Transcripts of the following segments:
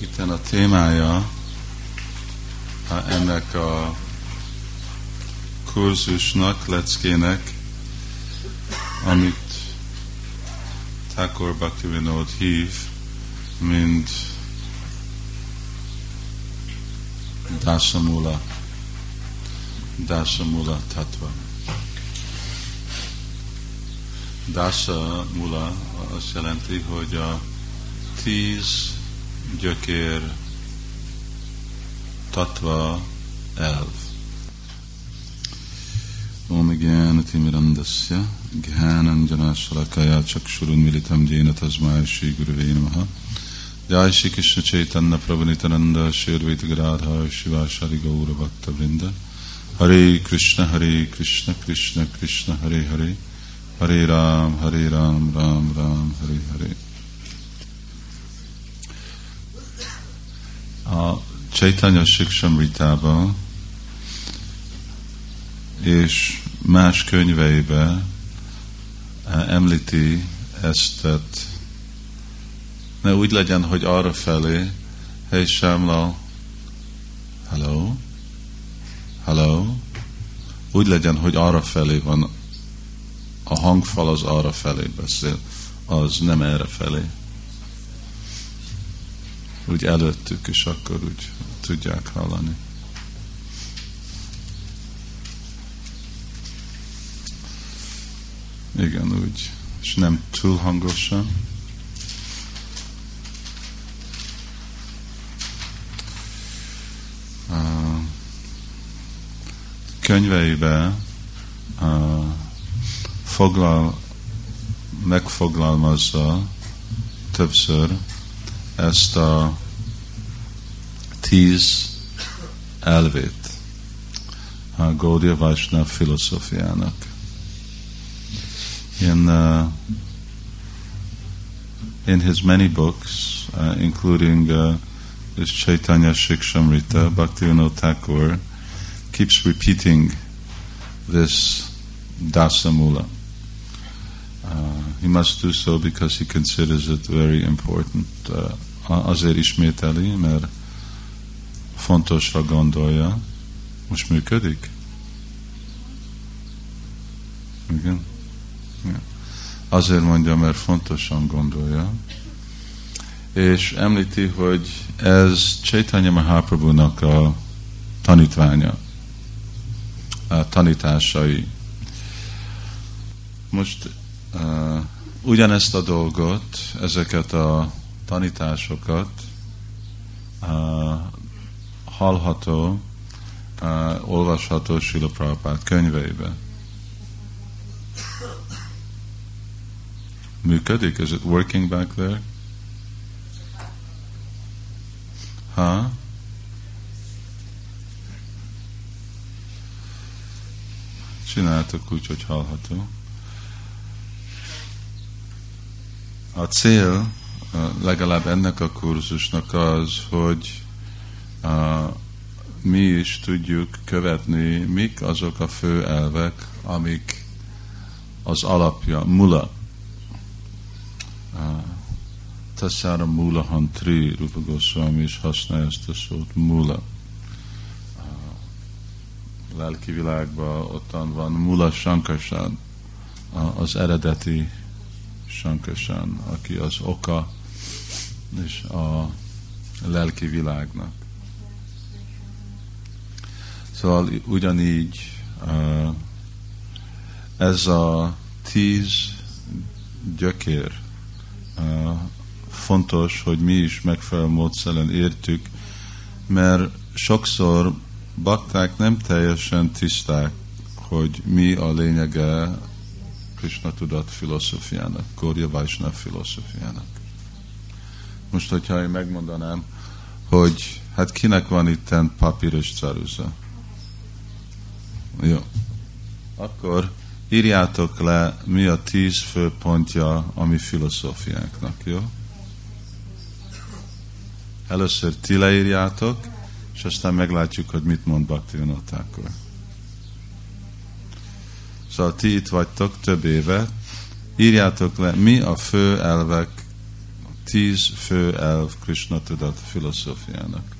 Itten a témája ennek a kurzusnak, leckének, amit Thakur Bhaktivinoda hív, mint Dasamula, Dasamula Tatva. Dasa Mula azt jelenti, hogy a tíz gyökér tatva elv. Om Gyánatimirandasya Gyánanjanásvalakaya Csaksurun Militam Gyéna Tazmáj Sri Guruvé Namaha Jai Shri Krishna Chaitanya Prabhu Nitananda Shri Advaita Gadadha Shivashari Gaura Bhakta Vrinda Hare Krishna Hare Krishna Krishna Krishna Hare Hare. Hare Ram Hare Ram Ram Ram Hare Hare a Chaitanya Siksamritában és más könyveibe említi ezt, ne úgy legyen, hogy arra felé, hey Shamla, hello, hello, úgy legyen, hogy arra felé van, a hangfal az arra felé beszél, az nem erre felé úgy előttük, és akkor úgy tudják hallani. Igen, úgy, és nem túl hangosan. Uh, könyveibe uh, foglal, megfoglalmazza többször ezt a tíz elvét a Gaudiya Vaishnava filozófiának. In, uh, in his many books, uh, including uh, this Chaitanya Shikshamrita, Bhaktivinoda Thakur keeps repeating this Dasamula. Uh, he must do so because he considers it very important. Uh, azért ismételi, mert fontosra gondolja. Most működik? Igen? Ja. Azért mondja, mert fontosan gondolja. És említi, hogy ez Chaitanya Mahaprabhu-nak a tanítványa, a tanításai. Most uh, ugyanezt a dolgot, ezeket a tanításokat uh, hallható, uh, olvasható Sila Prabhupád könyveibe. Működik? Is it working back there? Ha? Csináltuk úgy, hogy hallható. A cél legalább ennek a kurzusnak az, hogy mi is tudjuk követni, mik azok a fő elvek, amik az alapja, mula. Tassára mula hantri, Rupa Goswami is használja ezt a szót, mula. Lelki világban ottan van mula sankasan, az eredeti sankasan, aki az oka és a lelki világnak. Szóval ugyanígy ez a tíz gyökér fontos, hogy mi is megfelelő módszeren értük, mert sokszor bakták nem teljesen tiszták, hogy mi a lényege Krishna tudat filozófiának, Gorja Vaisnav filozófiának. Most, hogyha én megmondanám, hogy hát kinek van itten papír és ceruza? Jó. Akkor írjátok le, mi a tíz fő pontja a mi filozófiánknak, jó? Először ti leírjátok, és aztán meglátjuk, hogy mit mond Bhaktivinoda Szóval ti itt vagytok több éve, írjátok le, mi a fő elvek tíz fő elv Krishna tudat filozófiának.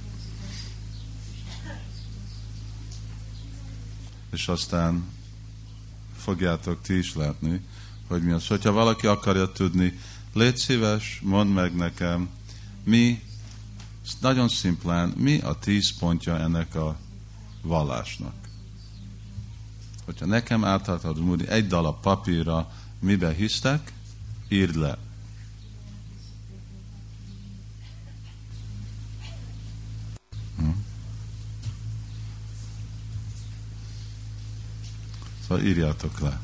És aztán fogjátok ti is látni, hogy mi az. Hogyha valaki akarja tudni, légy szíves, mondd meg nekem, mi, nagyon szimplán, mi a tíz pontja ennek a vallásnak. Hogyha nekem múlni egy dalap papírra, mibe hisztek, írd le. Szóval írjátok le.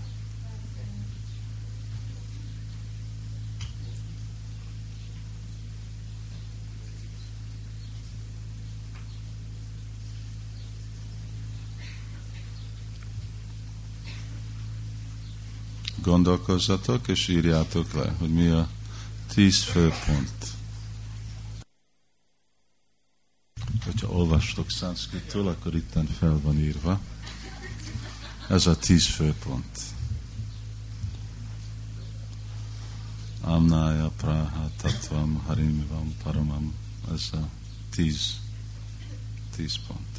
gondolkozzatok, és írjátok le, hogy mi a tíz főpont. Hogyha olvastok szanszkrittől, akkor itten fel van írva. Ez a tíz főpont. Amnája, Praha, Tatvam, Harimivam, Paramam. Ez a tíz, tíz pont.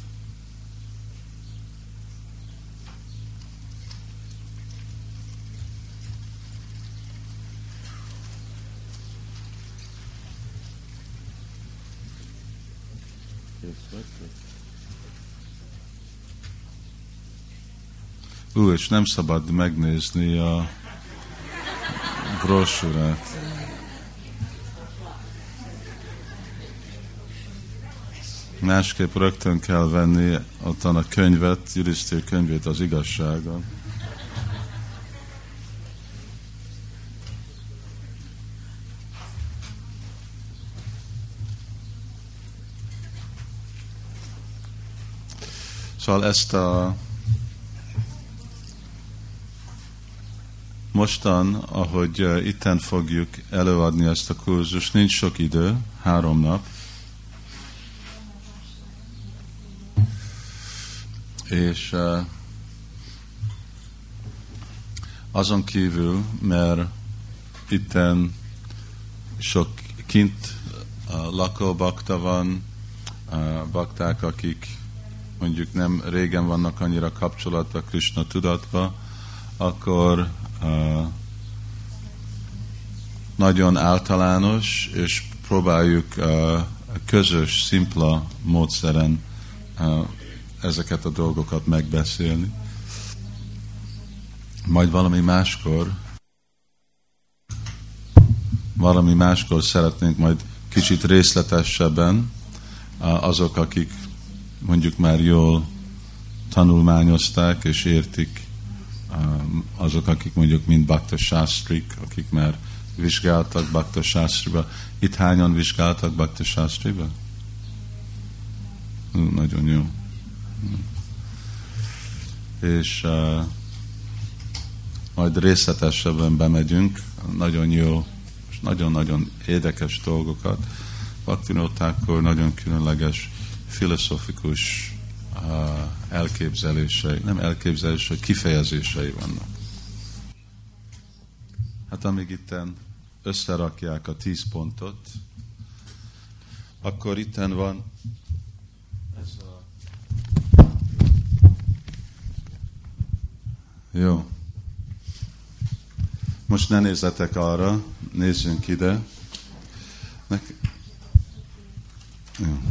Ú, és nem szabad megnézni a brosúrát. Másképp rögtön kell venni ottan a könyvet, Jurisztér könyvét az igazságon. Szóval ezt a mostan, ahogy itten fogjuk előadni ezt a kurzus, nincs sok idő, három nap. És azon kívül, mert itten sok kint lakó bakta van, bakták, akik mondjuk nem régen vannak annyira kapcsolatban Krishna tudatba, akkor nagyon általános, és próbáljuk közös, szimpla módszeren ezeket a dolgokat megbeszélni. Majd valami máskor, valami máskor szeretnénk majd kicsit részletesebben azok, akik mondjuk már jól tanulmányozták és értik azok, akik mondjuk mind Bhakta Shastrik, akik már vizsgáltak Bhakta Shastriba. Itt hányan vizsgáltak Bhakta Shastriba? Nagyon jó. És uh, majd részletesebben bemegyünk, nagyon jó, és nagyon-nagyon érdekes dolgokat. Baktinótákkor nagyon különleges filozofikus elképzelései, nem elképzelései, kifejezései vannak. Hát amíg itten összerakják a tíz pontot, akkor itten van ez a... Jó. Most ne nézzetek arra, nézzünk ide. Nek... Jó.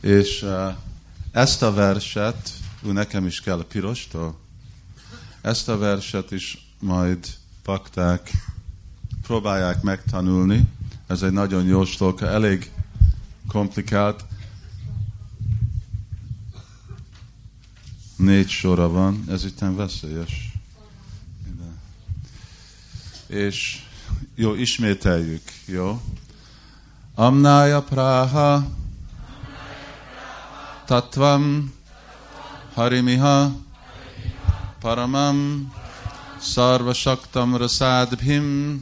És uh, ezt a verset, ú, nekem is kell a pirostól, ezt a verset is majd pakták próbálják megtanulni. Ez egy nagyon jó stolka, elég komplikált. Négy sora van, ez itt veszélyes. És jó, ismételjük, jó? Amnája Praha Tatvam Harimiha Paramam Sarvashaktam Rasadbhim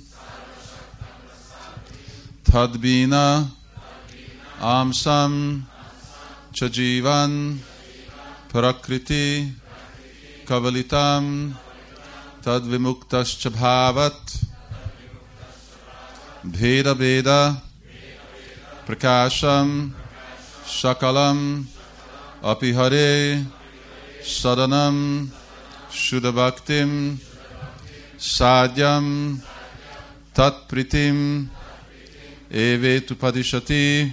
Tadbina Amsam Chajivan Prakriti Kavalitam Tadvimuktas Chabhavat Bheda Beda Prakasham Shakalam Apihare Sadanam Shudabhaktim Sadhyam Tatpritim Evetupadishati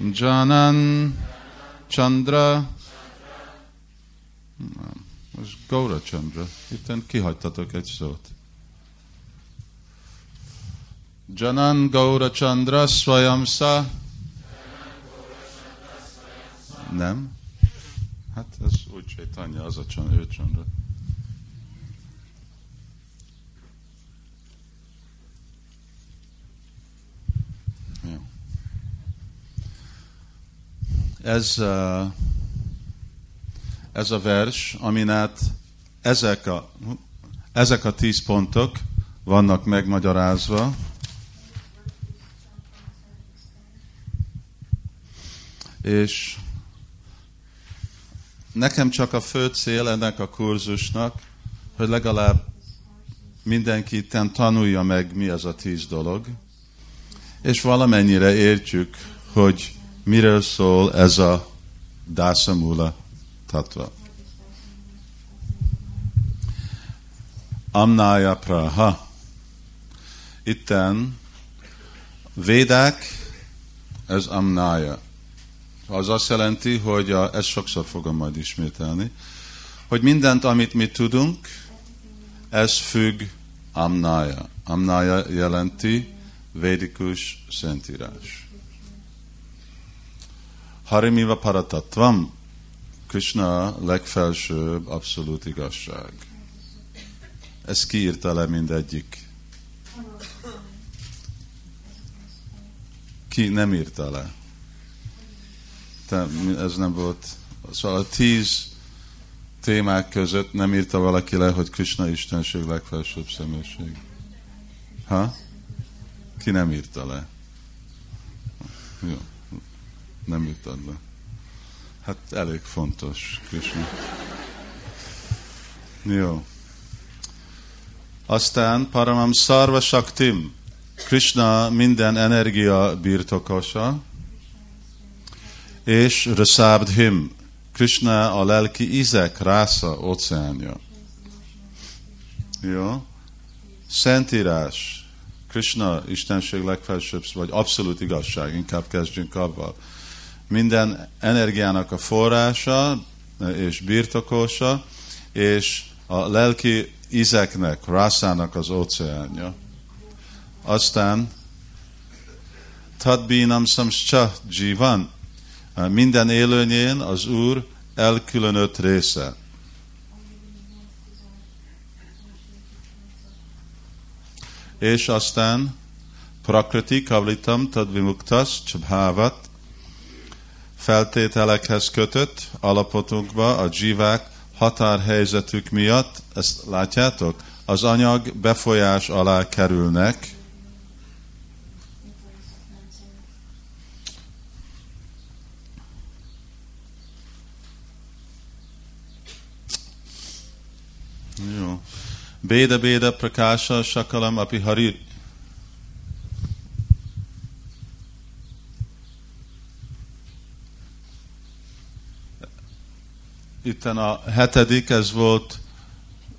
Janan Chandra most Gaura Chandra. Itten kihagytatok egy szót. Janan Gaura Chandra Swayamsa. Nem? Hát ez úgy Chaitanya, az a Chandra, ő Chandra. Ez, ez a vers, amin át ezek a, ezek a tíz pontok vannak megmagyarázva, és nekem csak a fő cél ennek a kurzusnak, hogy legalább mindenki tanulja meg, mi az a tíz dolog, és valamennyire értjük, hogy miről szól ez a dászamula tatva. Amnaya praha. Itten védák, ez amnaya. Az azt jelenti, hogy a, ezt sokszor fogom majd ismételni, hogy mindent, amit mi tudunk, ez függ amnaya. Amnaya jelenti védikus szentírás. Harimiva paratatvam, Krishna legfelsőbb abszolút igazság. Ez kiírta le mindegyik. Ki nem írta le. Te, ez nem volt. Szóval a tíz témák között nem írta valaki le, hogy Krishna Istenség legfelsőbb személyiség. Ha? Ki nem írta le? Jó. Nem írtad le. Hát elég fontos, Krishna. Jó. Aztán Paramam Sarva Shaktim. Krishna minden energia birtokosa, és Rasabdhim. Krishna a lelki ízek rásza óceánja. Jó? Szentírás. Krishna Istenség legfelsőbb, vagy abszolút igazság, inkább kezdjünk avval. Minden energiának a forrása és birtokosa, és a lelki ízeknek, rászának az óceánja. Aztán Tadbinam samscha jivan, minden élőnyén az Úr elkülönött része. És aztán Prakriti Kavlitam Tadvimuktas Csabhávat feltételekhez kötött alapotunkba a dzsivák határhelyzetük miatt, ezt látjátok, az anyag befolyás alá kerülnek, Jó. Béda Béda Prakásha Sakalam Api Harir. Itten a hetedik, ez volt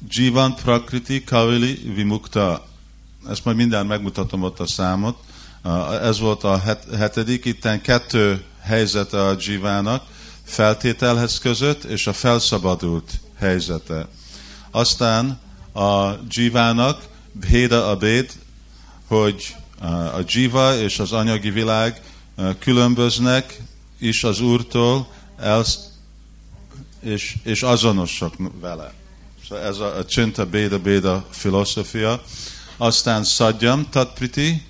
Jivan Prakriti Kavili Vimukta. Ezt majd mindjárt megmutatom ott a számot. Ez volt a hetedik, itten kettő helyzete a Jivának, feltételhez között, és a felszabadult helyzete. Aztán a Jivának Bhéda a Béd, hogy a Jiva és az anyagi világ különböznek is az Úrtól, és, és azonosak vele. Szóval ez a, a Csinta Béda Béda filozófia. Aztán Szadjam Tatpriti,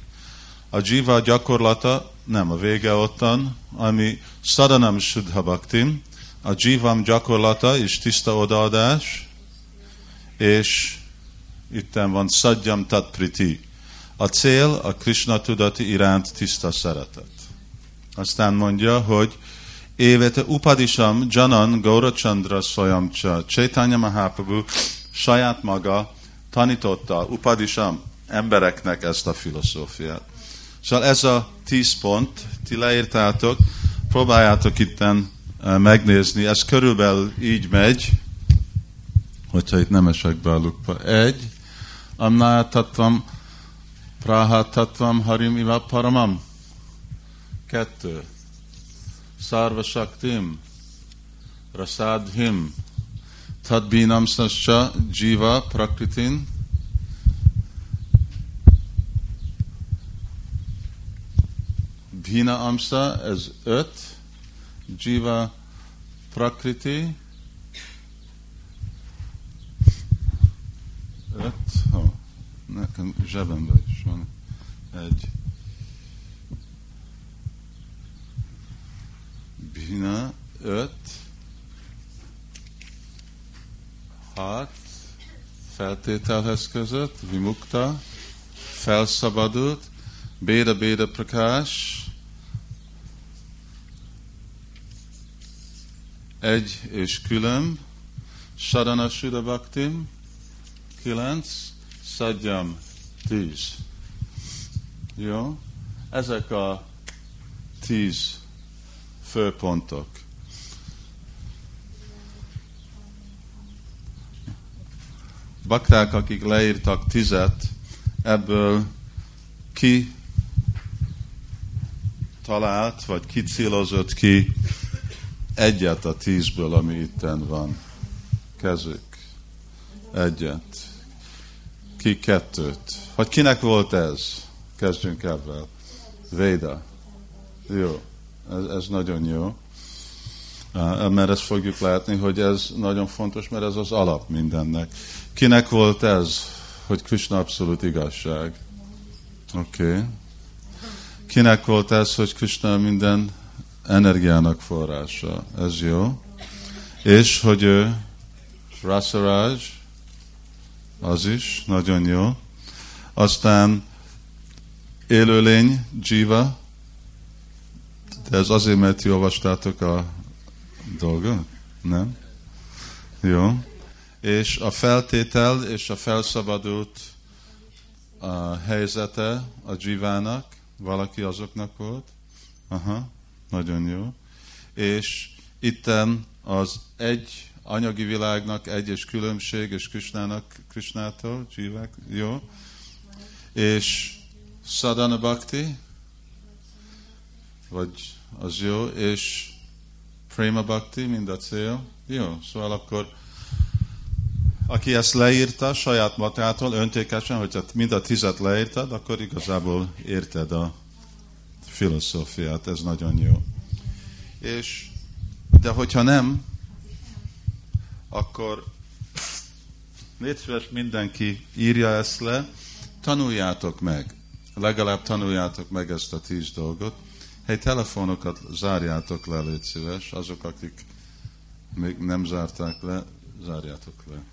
a Jiva gyakorlata, nem a vége ottan, ami Sadanam Sudha Bhaktim, a Jivam gyakorlata és tiszta odaadás, és itten van Szadjam Tatpriti. A cél a Krishna tudati iránt tiszta szeretet. Aztán mondja, hogy Évete upadisam janan Gaurachandra Swayamcha. Chaitanya Mahaprabhu saját maga tanította upadisam embereknek ezt a filozófiát. Szóval ez a tíz pont, ti leírtátok, próbáljátok itten megnézni, ez körülbelül így megy, hogyha itt nem esek be a lukba. Egy, amnátatvam, prahatatvam, harim iva paramam. Kettő, szarva saktim, rasadhim, tadbinam sascha jiva prakritin, Bhina Amsa, ez öt, Jiva Prakriti, öt, oh, nekem zsebemben is van egy Bhina, öt, hat, feltételhez között, vimukta, felszabadult, Béda Béda Prakash, egy és külön, Sadana Suda Bhaktim, kilenc, Szadjam, tíz. Jó? Ezek a tíz főpontok. Bakták, akik leírtak tizet, ebből ki talált, vagy ki célozott ki egyet a tízből, ami itten van. Kezük. Egyet. Ki kettőt. Vagy kinek volt ez? Kezdjünk ebben. Véda. Jó. Ez, ez nagyon jó. Mert ezt fogjuk látni, hogy ez nagyon fontos, mert ez az alap mindennek. Kinek volt ez, hogy Krishna abszolút igazság? Oké. Okay. Kinek volt ez, hogy Krishna minden energiának forrása? Ez jó. És hogy ő Rasaraj, az is nagyon jó. Aztán élőlény, Jiva, de ez azért, mert olvastátok a dolgot? Nem? Jó. És a feltétel és a felszabadult a helyzete a Jivának, valaki azoknak volt. Aha, nagyon jó. És itten az egy anyagi világnak egyes különbség, és Krisnának, Krisnától, Jivák, jó. És Sadhana Bhakti, vagy az jó, és Prema Bhakti, mind a cél. Jó, szóval akkor aki ezt leírta saját matától öntékesen, hogyha mind a tizet leírtad, akkor igazából érted a filozófiát, ez nagyon jó. És, de hogyha nem, akkor légy mindenki írja ezt le, tanuljátok meg, legalább tanuljátok meg ezt a tíz dolgot. Hey, telefonokat zárjátok le, légy szíves, azok, akik még nem zárták le, zárjátok le.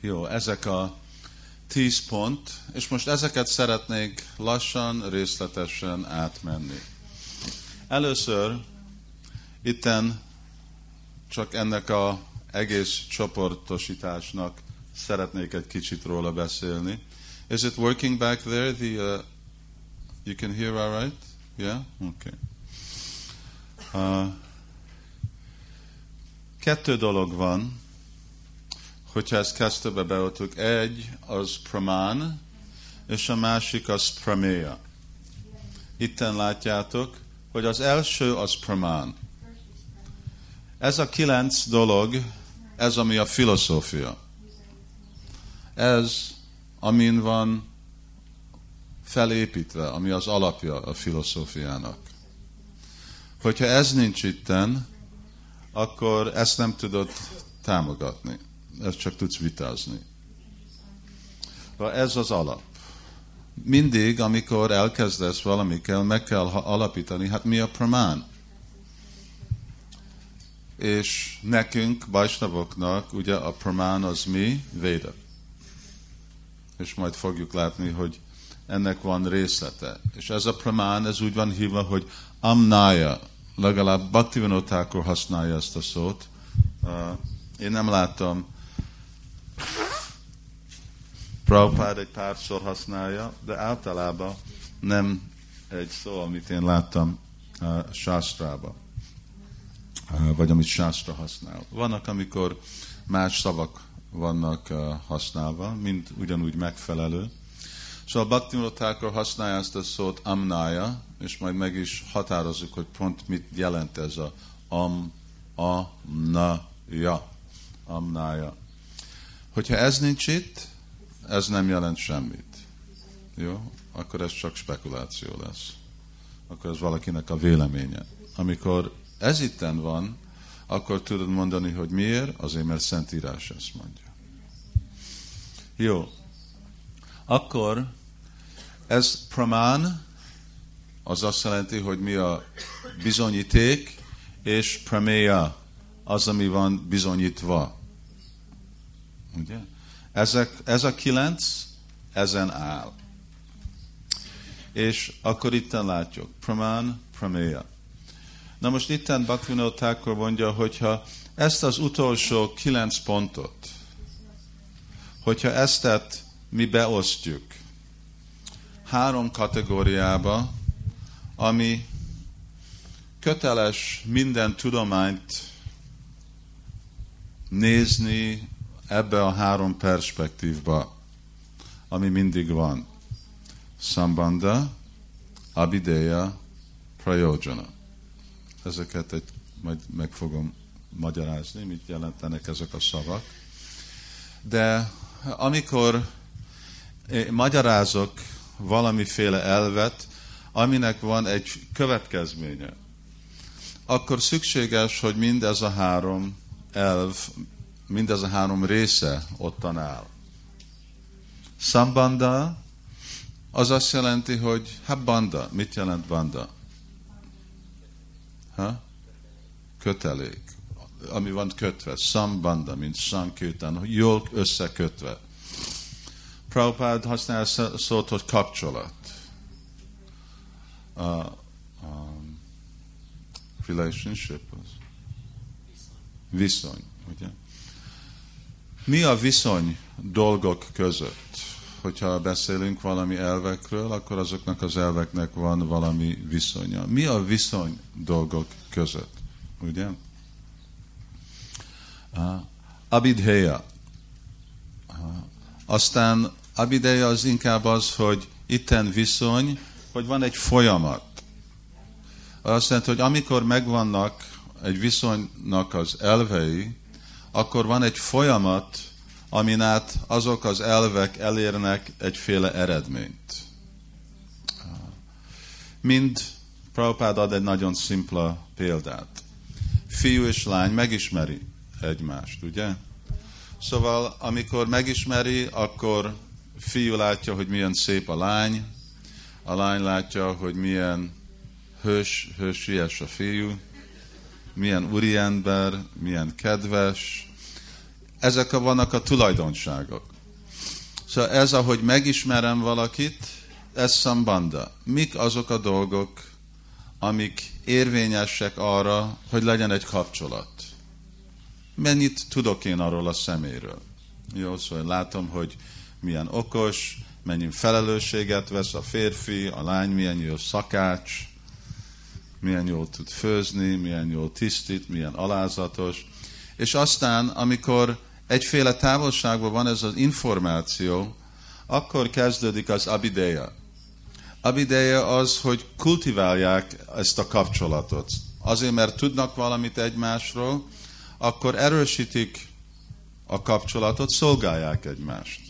Jó, ezek a tíz pont, és most ezeket szeretnék lassan, részletesen átmenni. Először itten csak ennek a egész csoportosításnak szeretnék egy kicsit róla beszélni. Is it working back there? The uh, you can hear all right? Yeah? Okay. Uh, kettő dolog van, hogyha ezt kezdőbe beoltuk, egy az pramán, és a másik az praméja. Itten látjátok, hogy az első az pramán. Ez a kilenc dolog, ez ami a filozófia. Ez, amin van felépítve, ami az alapja a filozófiának. Hogyha ez nincs itten, akkor ezt nem tudod támogatni ezt csak tudsz vitázni. Ez az alap. Mindig, amikor elkezdesz valamikkel, meg kell alapítani, hát mi a pramán? És nekünk, bajsnavoknak, ugye a pramán az mi? Véda. És majd fogjuk látni, hogy ennek van részlete. És ez a pramán, ez úgy van hívva, hogy amnája. Legalább Bhaktivinoda használja ezt a szót. én nem láttam Prabhupád egy párszor használja, de általában nem egy szó, amit én láttam a sástrába, vagy amit sástra használ. Vannak, amikor más szavak vannak használva, mint ugyanúgy megfelelő. Szóval Bhakti Thakur használja ezt a szót amnája, és majd meg is határozzuk, hogy pont mit jelent ez a am, a, na, ja, amnája. Hogyha ez nincs itt, ez nem jelent semmit. Jó? Akkor ez csak spekuláció lesz. Akkor ez valakinek a véleménye. Amikor ez itten van, akkor tudod mondani, hogy miért? Azért, mert Szentírás ezt mondja. Jó. Akkor ez pramán, az azt jelenti, hogy mi a bizonyíték, és praméja, az, ami van bizonyítva. Ugye? Ezek, ez a kilenc ezen áll. És akkor itten látjuk, pramán, praméja. Na most itten Bhaktivinoda Thakur mondja, hogyha ezt az utolsó kilenc pontot, hogyha ezt mi beosztjuk három kategóriába, ami köteles minden tudományt nézni ebbe a három perspektívba, ami mindig van. Sambanda, Abideya, Prayojana. Ezeket egy, majd meg fogom magyarázni, mit jelentenek ezek a szavak. De amikor magyarázok valamiféle elvet, aminek van egy következménye, akkor szükséges, hogy mindez a három elv, mindez a három része ottan áll. Sambanda az azt jelenti, hogy hát banda. Mit jelent banda? Ha? Kötelék. Ami van kötve. Sambanda, mint sankirtan, jól összekötve. Prabhupád használ szót, hogy kapcsolat. Uh, um, relationship az. Viszony, ugye? Mi a viszony dolgok között? Hogyha beszélünk valami elvekről, akkor azoknak az elveknek van valami viszonya. Mi a viszony dolgok között? Ugye? Abidheya. Aztán abideja az inkább az, hogy itten viszony, hogy van egy folyamat. Azt jelenti, hogy amikor megvannak egy viszonynak az elvei, akkor van egy folyamat, amin át azok az elvek elérnek egyféle eredményt. Mind Prabhupád ad egy nagyon szimpla példát. Fiú és lány megismeri egymást, ugye? Szóval, amikor megismeri, akkor fiú látja, hogy milyen szép a lány, a lány látja, hogy milyen hős, hősies a fiú, milyen úriember, milyen kedves. Ezek a vannak a tulajdonságok. Szóval ez, ahogy megismerem valakit, ez szambanda. Mik azok a dolgok, amik érvényesek arra, hogy legyen egy kapcsolat? Mennyit tudok én arról a szeméről? Jó, szóval látom, hogy milyen okos, mennyi felelősséget vesz a férfi, a lány milyen jó szakács, milyen jól tud főzni, milyen jól tisztít, milyen alázatos. És aztán, amikor egyféle távolságban van ez az információ, akkor kezdődik az abideya. Abideya az, hogy kultiválják ezt a kapcsolatot. Azért, mert tudnak valamit egymásról, akkor erősítik a kapcsolatot, szolgálják egymást.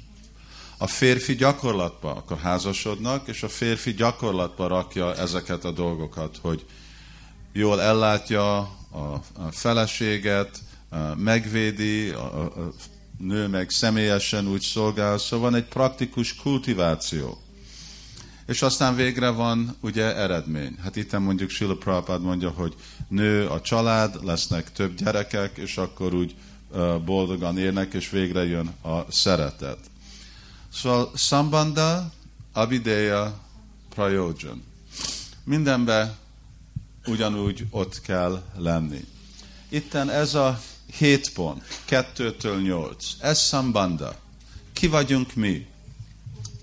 A férfi gyakorlatba, akkor házasodnak, és a férfi gyakorlatba rakja ezeket a dolgokat, hogy jól ellátja a feleséget, megvédi, a, a nő meg személyesen úgy szolgál, szóval van egy praktikus kultiváció. És aztán végre van ugye eredmény. Hát itt mondjuk Sila Prabhupád mondja, hogy nő a család, lesznek több gyerekek, és akkor úgy boldogan élnek, és végre jön a szeretet. Szóval Sambanda, Abideya, Prayojan. Mindenben ugyanúgy ott kell lenni. Itten ez a hét pont, kettőtől nyolc. Ez Sambanda. Ki vagyunk mi?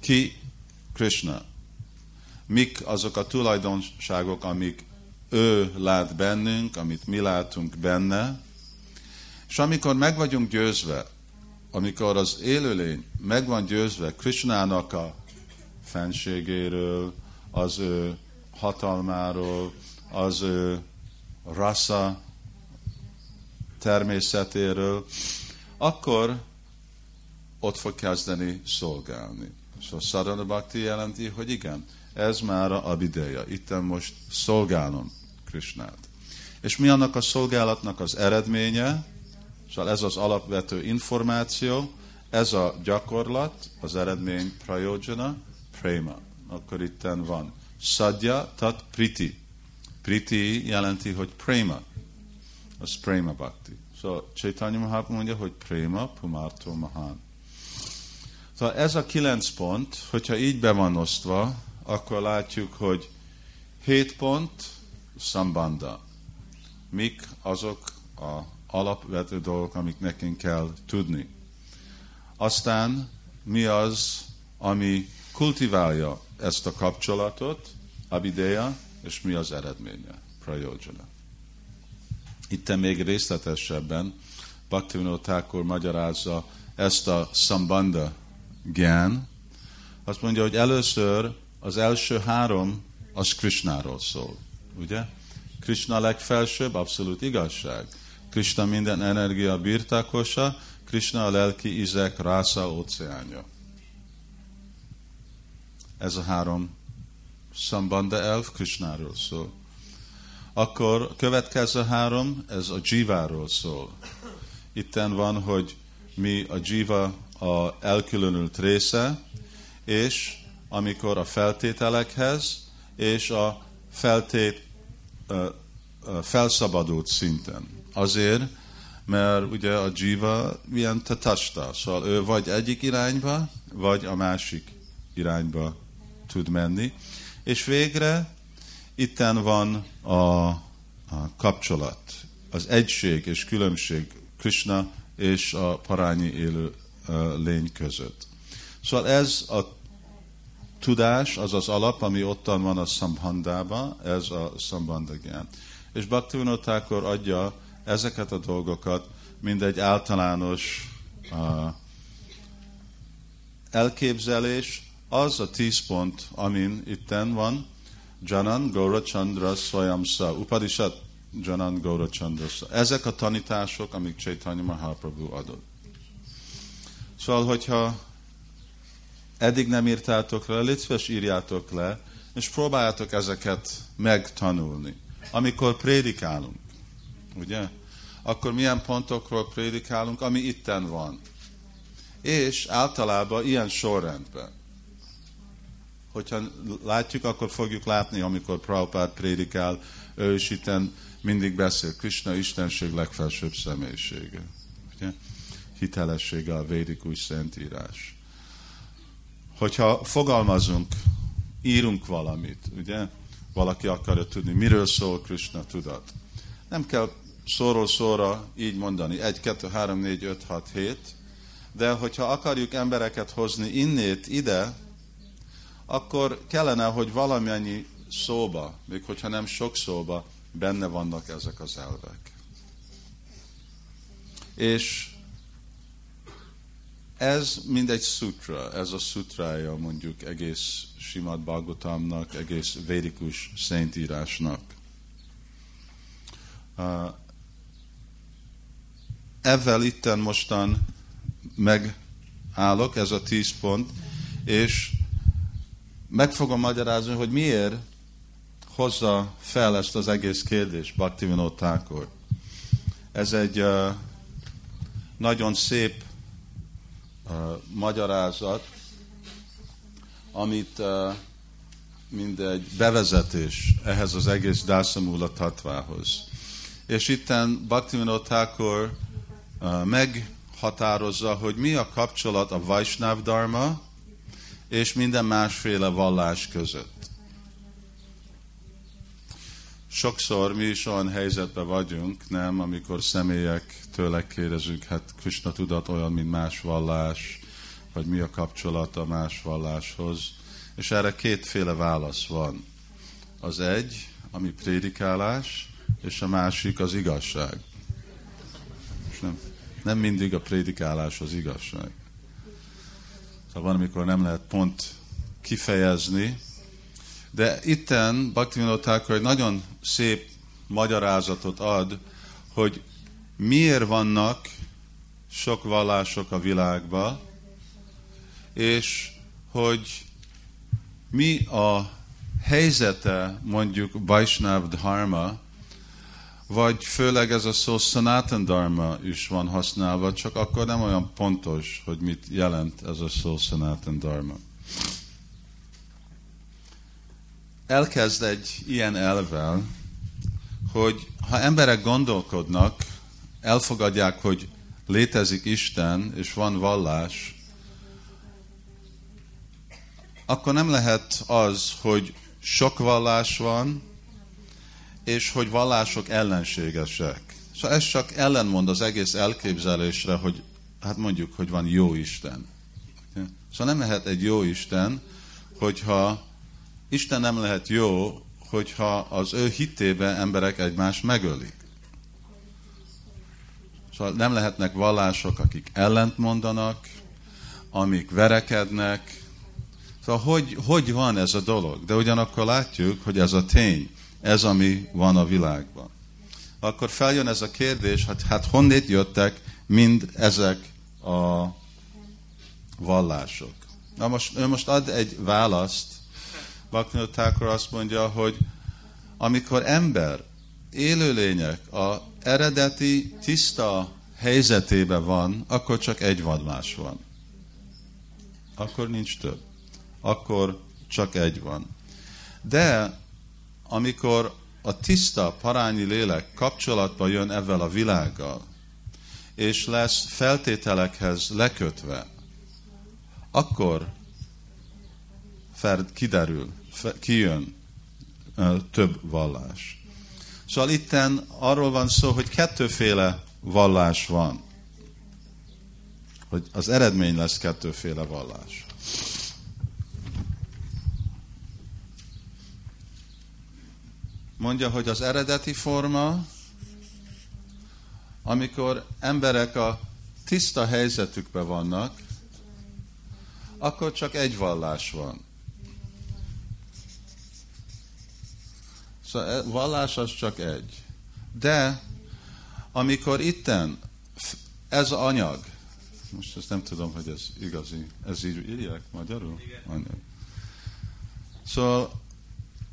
ki Krishna. Mik azok a tulajdonságok, amik ő lát bennünk, amit mi látunk benne, és amikor meg vagyunk győzve, amikor az élőlény meg van győzve Krishnának a fenségéről, az ő hatalmáról, az ő rasa természetéről, akkor ott fog kezdeni szolgálni. Szóval Sadhana Bhakti jelenti, hogy igen, ez már a abideja. Itten most szolgálom Krishnát. És mi annak a szolgálatnak az eredménye? Szóval ez az alapvető információ, ez a gyakorlat, az eredmény prajojana, prema. Akkor itten van. Sadja, tat priti. Priti jelenti, hogy prema. Az prema bhakti. Szóval Chaitanya Mahaprabhu mondja, hogy prema pumarto mahan. Szóval ez a kilenc pont, hogyha így be van osztva, akkor látjuk, hogy hét pont szambanda. Mik azok a alapvető dolgok, amik nekünk kell tudni. Aztán mi az, ami kultiválja ezt a kapcsolatot, abideya, és mi az eredménye, prajojana. Itt még részletesebben Bhaktivinoda Thakur magyarázza ezt a szambanda gyán. Azt mondja, hogy először az első három az Krishnáról szól. Ugye? Krishna legfelsőbb, abszolút igazság. Krishna minden energia birtákosa, Krishna a lelki izek, rásza, óceánja. Ez a három szambanda elv Krishnáról szól. Akkor a következő három, ez a jiváról szól. Itten van, hogy mi a jiva a elkülönült része, és amikor a feltételekhez és a feltét felszabadult szinten. Azért, mert ugye a jiva milyen tatasta, szóval ő vagy egyik irányba, vagy a másik irányba tud menni. És végre itten van a, a kapcsolat, az egység és különbség Krishna és a parányi élő lény között. Szóval ez a tudás, az az alap, ami ottan van a szambhandába, ez a szambandagyan. És Bhaktivinoda adja ezeket a dolgokat, mint egy általános uh, elképzelés, az a tíz pont, amin itten van, Janan Gaura Chandra Swayamsa, Upadishat Janan Gaura Chandra. Ezek a tanítások, amik Chaitanya Mahaprabhu adott. Szóval, hogyha eddig nem írtátok le, légy írjátok le, és próbáljátok ezeket megtanulni. Amikor prédikálunk, ugye? Akkor milyen pontokról prédikálunk, ami itten van. És általában ilyen sorrendben. Hogyha látjuk, akkor fogjuk látni, amikor Prabhupád prédikál, ő is itten mindig beszél. Krishna Istenség legfelsőbb személyisége. Ugye? Hitelessége a védikus szentírás hogyha fogalmazunk, írunk valamit, ugye? Valaki akarja tudni, miről szól Krishna tudat. Nem kell szóról szóra így mondani, 1, 2, 3, 4, 5, 6, 7, de hogyha akarjuk embereket hozni innét ide, akkor kellene, hogy valamennyi szóba, még hogyha nem sok szóba, benne vannak ezek az elvek. És ez mind egy sutra, ez a sutrája mondjuk egész Simad Bhagavatamnak, egész védikus szentírásnak. Uh, ezzel itten mostan megállok, ez a tíz pont, és meg fogom magyarázni, hogy miért hozza fel ezt az egész kérdést Bhaktivinoda Thakur. Ez egy uh, nagyon szép magyarázat, amit uh, mint egy bevezetés ehhez az egész Dászamúla tatvához. És itten Bhaktivinoda Thakur uh, meghatározza, hogy mi a kapcsolat a Vaishnav Dharma és minden másféle vallás között. Sokszor mi is olyan helyzetben vagyunk, nem, amikor személyek tőle kérdezünk, hát Krishna tudat olyan, mint más vallás, vagy mi a kapcsolata más valláshoz. És erre kétféle válasz van. Az egy, ami prédikálás, és a másik az igazság. És nem, nem mindig a prédikálás az igazság. Szóval van, amikor nem lehet pont kifejezni, de itten Bhaktivinoda egy nagyon szép magyarázatot ad, hogy miért vannak sok vallások a világban, és hogy mi a helyzete mondjuk Vaishnav Dharma, vagy főleg ez a szó Sanatan Dharma is van használva, csak akkor nem olyan pontos, hogy mit jelent ez a szó Sanatan Dharma. Elkezd egy ilyen elvel, hogy ha emberek gondolkodnak, elfogadják, hogy létezik Isten, és van vallás, akkor nem lehet az, hogy sok vallás van, és hogy vallások ellenségesek. Szóval ez csak ellenmond az egész elképzelésre, hogy hát mondjuk, hogy van jó Isten. Szóval nem lehet egy jó Isten, hogyha Isten nem lehet jó, hogyha az ő hitébe emberek egymást megölik. Szóval nem lehetnek vallások, akik ellent mondanak, amik verekednek. Szóval hogy, hogy van ez a dolog? De ugyanakkor látjuk, hogy ez a tény, ez ami van a világban. Akkor feljön ez a kérdés, hát, hát honnét jöttek mind ezek a vallások? Na most, ő most ad egy választ, Bhaktivinoda Thakur azt mondja, hogy amikor ember, élőlények a eredeti, tiszta helyzetében van, akkor csak egy vallás van. Akkor nincs több. Akkor csak egy van. De amikor a tiszta parányi lélek kapcsolatba jön ezzel a világgal, és lesz feltételekhez lekötve, akkor kiderül, kijön több vallás. Szóval itten arról van szó, hogy kettőféle vallás van. Hogy az eredmény lesz kettőféle vallás. Mondja, hogy az eredeti forma, amikor emberek a tiszta helyzetükben vannak, akkor csak egy vallás van. Szóval e, vallás az csak egy. De amikor itten ez anyag, most ezt nem tudom, hogy ez igazi, ez így írják magyarul? Igen. Anyag. Szóval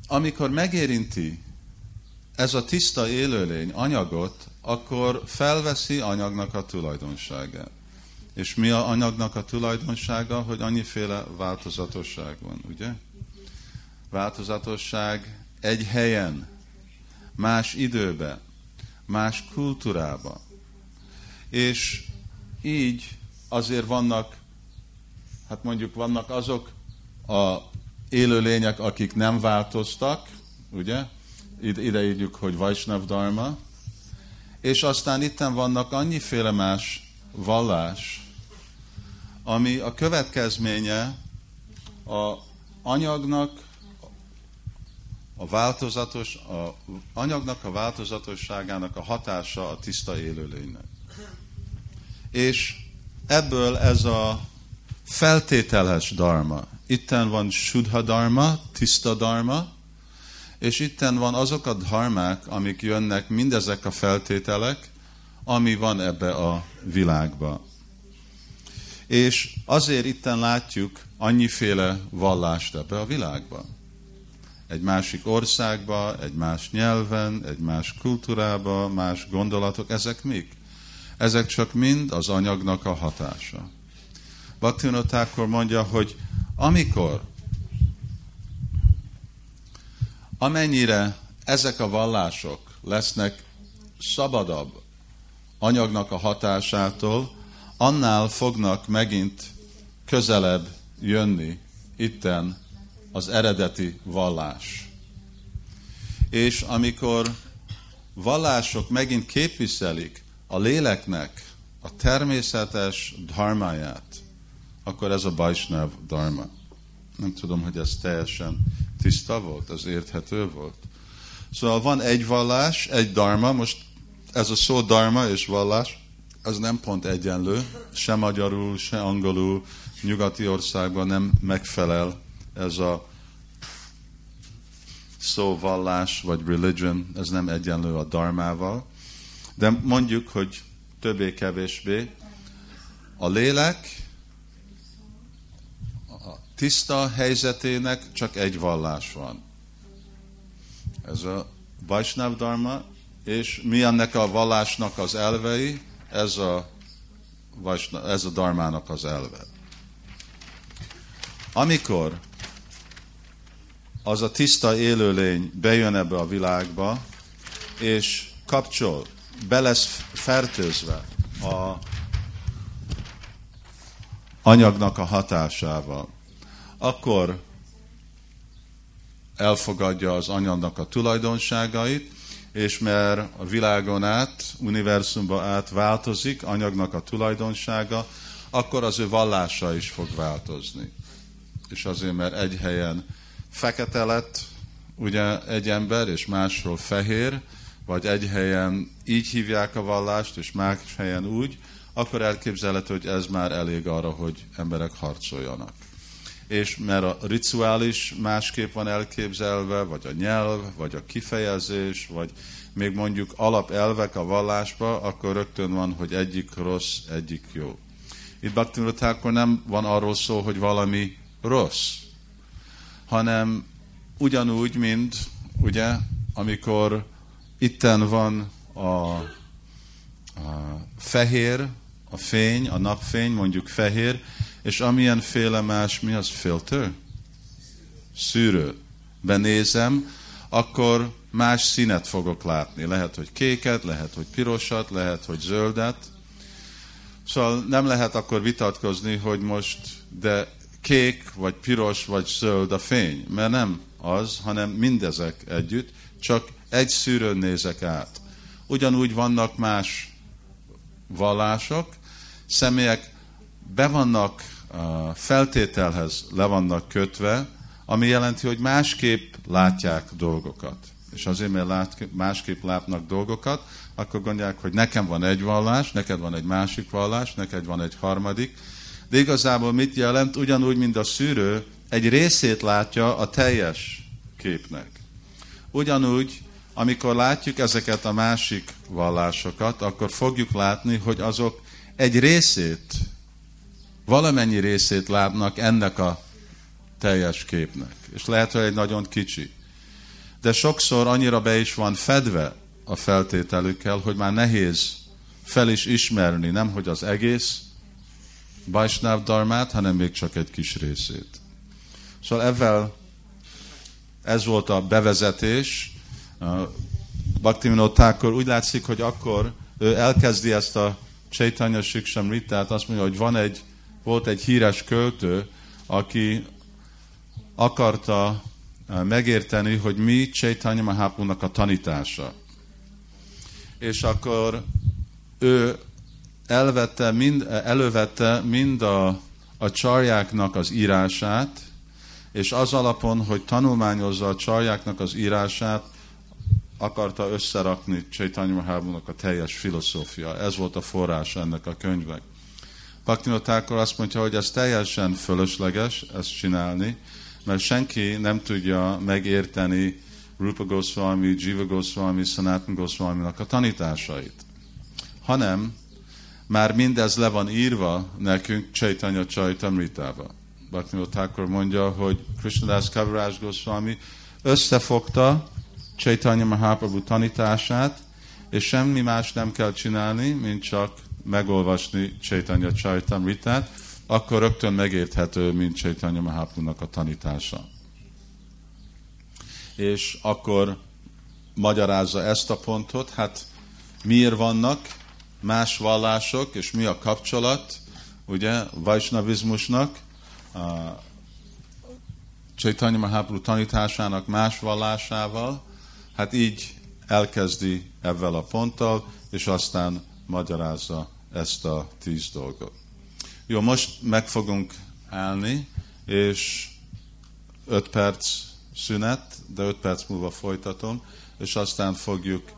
amikor megérinti ez a tiszta élőlény anyagot, akkor felveszi anyagnak a tulajdonságát. És mi a anyagnak a tulajdonsága? Hogy annyiféle változatosság van, ugye? Változatosság egy helyen, más időben, más kultúrában. És így azért vannak, hát mondjuk vannak azok a élőlények, akik nem változtak, ugye? Ide írjuk, hogy Vaisnav Dharma, és aztán itten vannak annyiféle más vallás, ami a következménye a anyagnak a változatos, a anyagnak a változatosságának a hatása a tiszta élőlénynek. És ebből ez a feltételes dharma. Itten van sudha dharma, tiszta dharma, és itten van azok a dharmák, amik jönnek, mindezek a feltételek, ami van ebbe a világba. És azért itten látjuk annyiféle vallást ebbe a világban egy másik országba, egy más nyelven, egy más kultúrába, más gondolatok, ezek mik? Ezek csak mind az anyagnak a hatása. Bhaktivinoda mondja, hogy amikor amennyire ezek a vallások lesznek szabadabb anyagnak a hatásától, annál fognak megint közelebb jönni itten az eredeti vallás. És amikor vallások megint képviselik a léleknek a természetes dharmáját, akkor ez a Bajsnáv dharma. Nem tudom, hogy ez teljesen tiszta volt, ez érthető volt. Szóval van egy vallás, egy dharma, most ez a szó dharma és vallás, az nem pont egyenlő, se magyarul, se angolul, nyugati országban nem megfelel ez a szó vallás vagy religion, ez nem egyenlő a dharmával. De mondjuk, hogy többé-kevésbé a lélek tiszta helyzetének csak egy vallás van. Ez a Vaisnav Dharma, és mi ennek a vallásnak az elvei, ez a, ez a Dharmának az elve. Amikor az a tiszta élőlény bejön ebbe a világba, és kapcsol, be lesz fertőzve a anyagnak a hatásával, akkor elfogadja az anyagnak a tulajdonságait, és mert a világon át, univerzumba át változik anyagnak a tulajdonsága, akkor az ő vallása is fog változni. És azért, mert egy helyen fekete lett, ugye egy ember, és máshol fehér, vagy egy helyen így hívják a vallást, és más helyen úgy, akkor elképzelhető, hogy ez már elég arra, hogy emberek harcoljanak. És mert a rituális másképp van elképzelve, vagy a nyelv, vagy a kifejezés, vagy még mondjuk alapelvek a vallásba, akkor rögtön van, hogy egyik rossz, egyik jó. Itt Bhaktivinoda nem van arról szó, hogy valami rossz, hanem ugyanúgy, mint ugye, amikor itten van a, a fehér, a fény, a napfény, mondjuk fehér, és amilyen féle más, mi az filter? Szűrő. Benézem, akkor más színet fogok látni. Lehet, hogy kéket, lehet, hogy pirosat, lehet, hogy zöldet. Szóval nem lehet akkor vitatkozni, hogy most, de kék, vagy piros, vagy zöld a fény, mert nem az, hanem mindezek együtt, csak egy szűrőn nézek át. Ugyanúgy vannak más vallások, személyek be vannak feltételhez le vannak kötve, ami jelenti, hogy másképp látják dolgokat. És azért, mert lát, másképp látnak dolgokat, akkor gondolják, hogy nekem van egy vallás, neked van egy másik vallás, neked van egy harmadik, de igazából mit jelent? Ugyanúgy, mint a szűrő, egy részét látja a teljes képnek. Ugyanúgy, amikor látjuk ezeket a másik vallásokat, akkor fogjuk látni, hogy azok egy részét, valamennyi részét látnak ennek a teljes képnek. És lehet, hogy egy nagyon kicsi. De sokszor annyira be is van fedve a feltételükkel, hogy már nehéz fel is ismerni, nem hogy az egész, Bajsnáv Darmát, hanem még csak egy kis részét. Szóval ezzel ez volt a bevezetés. Bhaktivinoda Thakur úgy látszik, hogy akkor ő elkezdi ezt a Chaitanya Siksam Ritát, azt mondja, hogy van egy, volt egy híres költő, aki akarta megérteni, hogy mi Chaitanya Mahaprabhu-nak a tanítása. És akkor ő elvette, mind, elővette mind a, a csarjáknak az írását, és az alapon, hogy tanulmányozza a csarjáknak az írását, akarta összerakni Chaitanya Mahaprabhu-nak a teljes filozófia. Ez volt a forrás ennek a könyvnek. Paktinotákor azt mondja, hogy ez teljesen fölösleges ezt csinálni, mert senki nem tudja megérteni Rupa Goswami, Jiva Goswami, Sanatan Goswami-nak a tanításait. Hanem már mindez le van írva nekünk Chaitanya Chaitamritába. Bhaktivinoda mondja, hogy Krishnadas Kaviraj Goswami összefogta Chaitanya Mahaprabhu tanítását, és semmi más nem kell csinálni, mint csak megolvasni Chaitanya Chaitamritát, akkor rögtön megérthető, mint Chaitanya Mahaprabhu-nak a tanítása. És akkor magyarázza ezt a pontot, hát miért vannak más vallások, és mi a kapcsolat, ugye, Vajsnavizmusnak, a Chaitanya Mahaprabhu tanításának más vallásával, hát így elkezdi ezzel a ponttal, és aztán magyarázza ezt a tíz dolgot. Jó, most meg fogunk állni, és öt perc szünet, de öt perc múlva folytatom, és aztán fogjuk,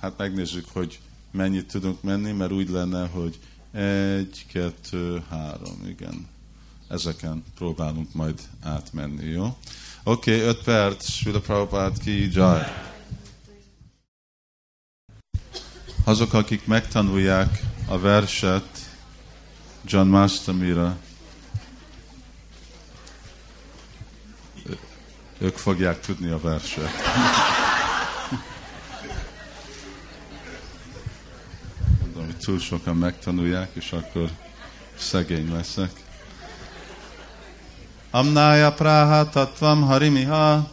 hát megnézzük, hogy mennyit tudunk menni, mert úgy lenne, hogy egy, kettő, három, igen. Ezeken próbálunk majd átmenni, jó? Oké, okay, öt perc, Sula Prabhupád ki, jai. Azok, akik megtanulják a verset John Mastamira, ők fogják tudni a verset. Mondom, hogy túl sokan megtanulják, és akkor szegény leszek. Amnaya praha tatvam harimiha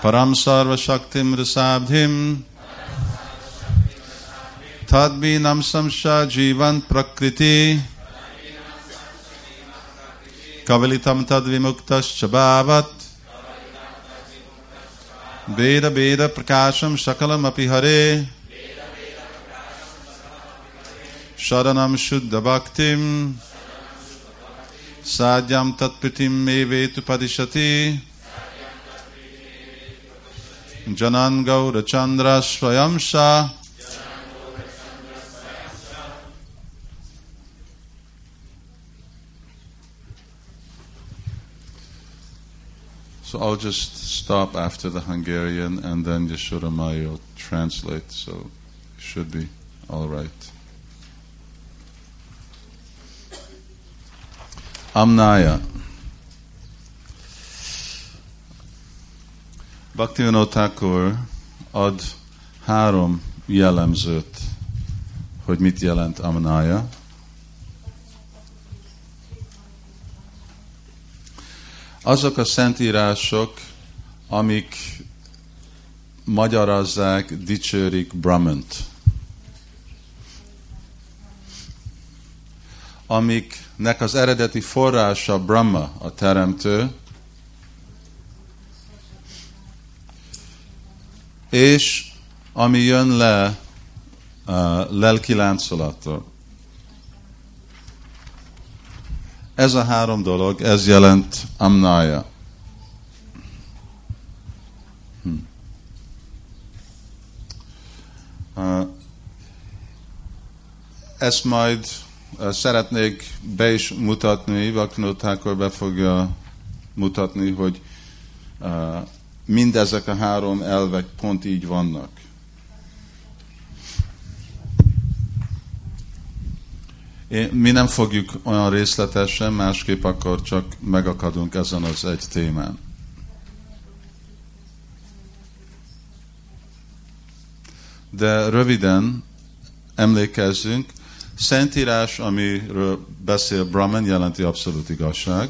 Param sarva shaktim risabdhim Tadbinam samsha jivan prakriti Kavalitam tadvimuktas chabhavat Veda Veda Prakasham Shakalam Api Hare Sharanam Shuddha Bhaktim Sadhyam Tatpitim Me Vetu Padishati Janan Gaura Chandra Swayamsha So I'll just stop after the Hungarian and then Yashoda Maya will translate, so it should be all right. Amnaya. Bhaktivinoda Thakur ad három jellemzőt, hogy mit jelent Amnaya. Azok a szentírások, amik magyarázzák, dicsőrik Brahmant. Amiknek az eredeti forrása Brahma, a teremtő, és ami jön le a lelki láncolattól. Ez a három dolog, ez jelent amnája. Hm. Ezt majd szeretnék be is mutatni, Vaknótákor be fogja mutatni, hogy mindezek a három elvek pont így vannak. Mi nem fogjuk olyan részletesen, másképp akkor csak megakadunk ezen az egy témán. De röviden emlékezzünk, Szentírás, amiről beszél Brahman, jelenti abszolút igazság.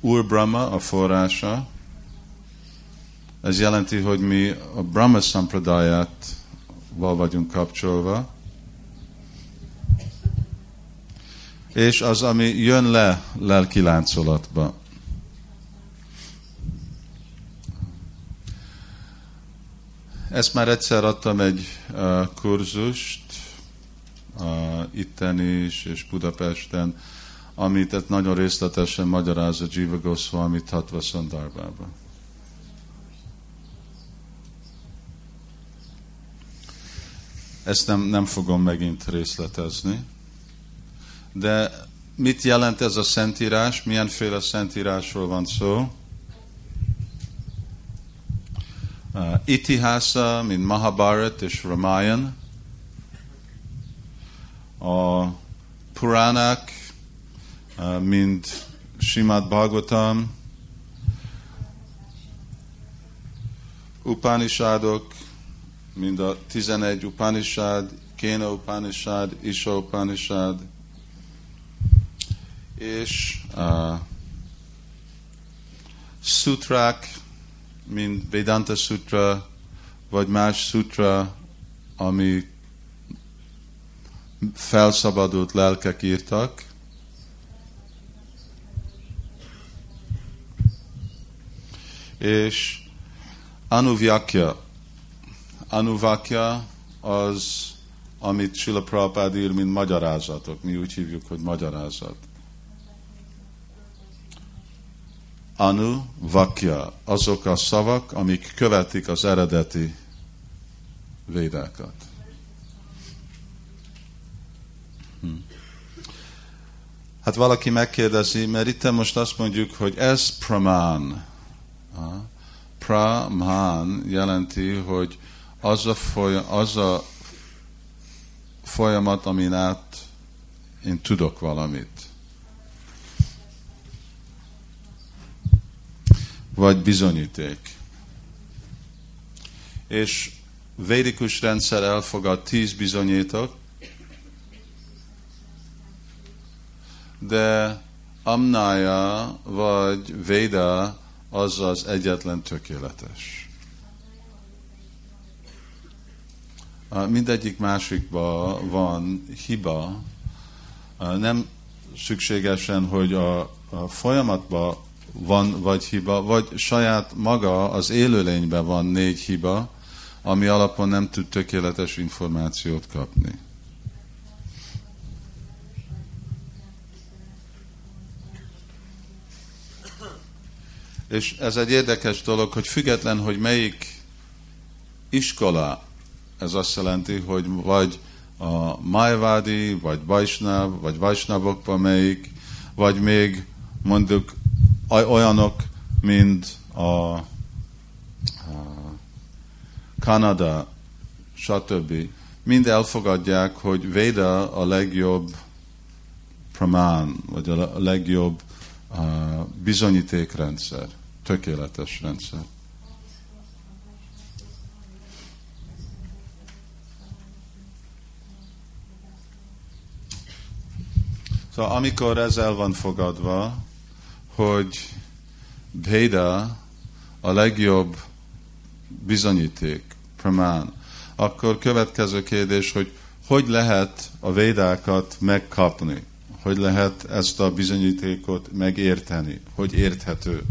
Úr Brahma a forrása, ez jelenti, hogy mi a Brahma Sampradayát val vagyunk kapcsolva, és az, ami jön le lelki láncolatba. Ezt már egyszer adtam egy uh, kurzust, uh, itten is, és Budapesten, amit nagyon részletesen magyaráz a Jiva Goswami Tatva Szandarbában. Ezt nem, nem fogom megint részletezni. De mit jelent ez a szentírás? Milyenféle szentírásról van szó? Uh, Itihasa, mint Mahabharat és Ramayan. A Puránák, uh, mint Simad Bhagavatam, Upanishadok, mind a 11 Upanishad, Kéna Upanishad, Isha Upanishad, és uh, sutrák, mint Vedanta Sutra, vagy más sutra, ami felszabadult lelkek írtak. És Anuvyakya, Anuvakya az, amit Sila Prabhupád ír, mint magyarázatok. Mi úgy hívjuk, hogy magyarázat. Anu Vakya, azok a szavak, amik követik az eredeti védákat. Hm. Hát valaki megkérdezi, mert itt most azt mondjuk, hogy ez pramán. Pramán jelenti, hogy az a, folyam, az a folyamat, amin át én tudok valamit. Vagy bizonyíték. És védikus rendszer elfogad tíz bizonyítok, de Amnaya vagy Véda az az egyetlen tökéletes. Mindegyik másikban van hiba, nem szükségesen, hogy a, a folyamatban van vagy hiba, vagy saját maga az élőlényben van négy hiba, ami alapon nem tud tökéletes információt kapni. És ez egy érdekes dolog, hogy független, hogy melyik iskola, ez azt jelenti, hogy vagy a Májvádi, vagy Vajsnav, vagy Vajsnavokban melyik, vagy még mondjuk olyanok, mint a, a Kanada, stb. Mind elfogadják, hogy Véda a legjobb pramán, vagy a legjobb uh, bizonyítékrendszer tökéletes rendszer. Szóval amikor el van fogadva, hogy Bheda a legjobb bizonyíték, pramán, akkor következő kérdés, hogy hogy lehet a védákat megkapni? Hogy lehet ezt a bizonyítékot megérteni? Hogy érthető?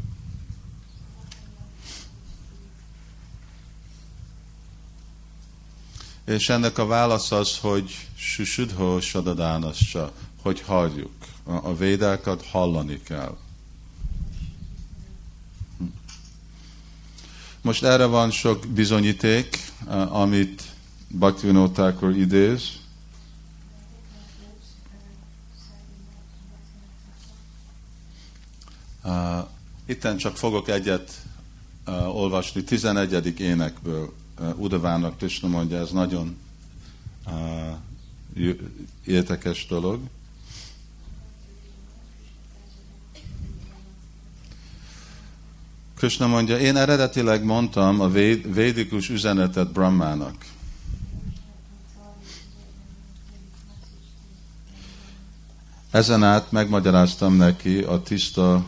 És ennek a válasz az, hogy susudho sadadánassa, hogy halljuk. A védákat hallani kell. Most erre van sok bizonyíték, amit Bhaktivinoda Thakur idéz. Itten csak fogok egyet olvasni, 11. énekből Udavának Krishna mondja, ez nagyon érdekes dolog. Krishna mondja, én eredetileg mondtam a véd, védikus üzenetet Brahmának. Ezen át megmagyaráztam neki a tiszta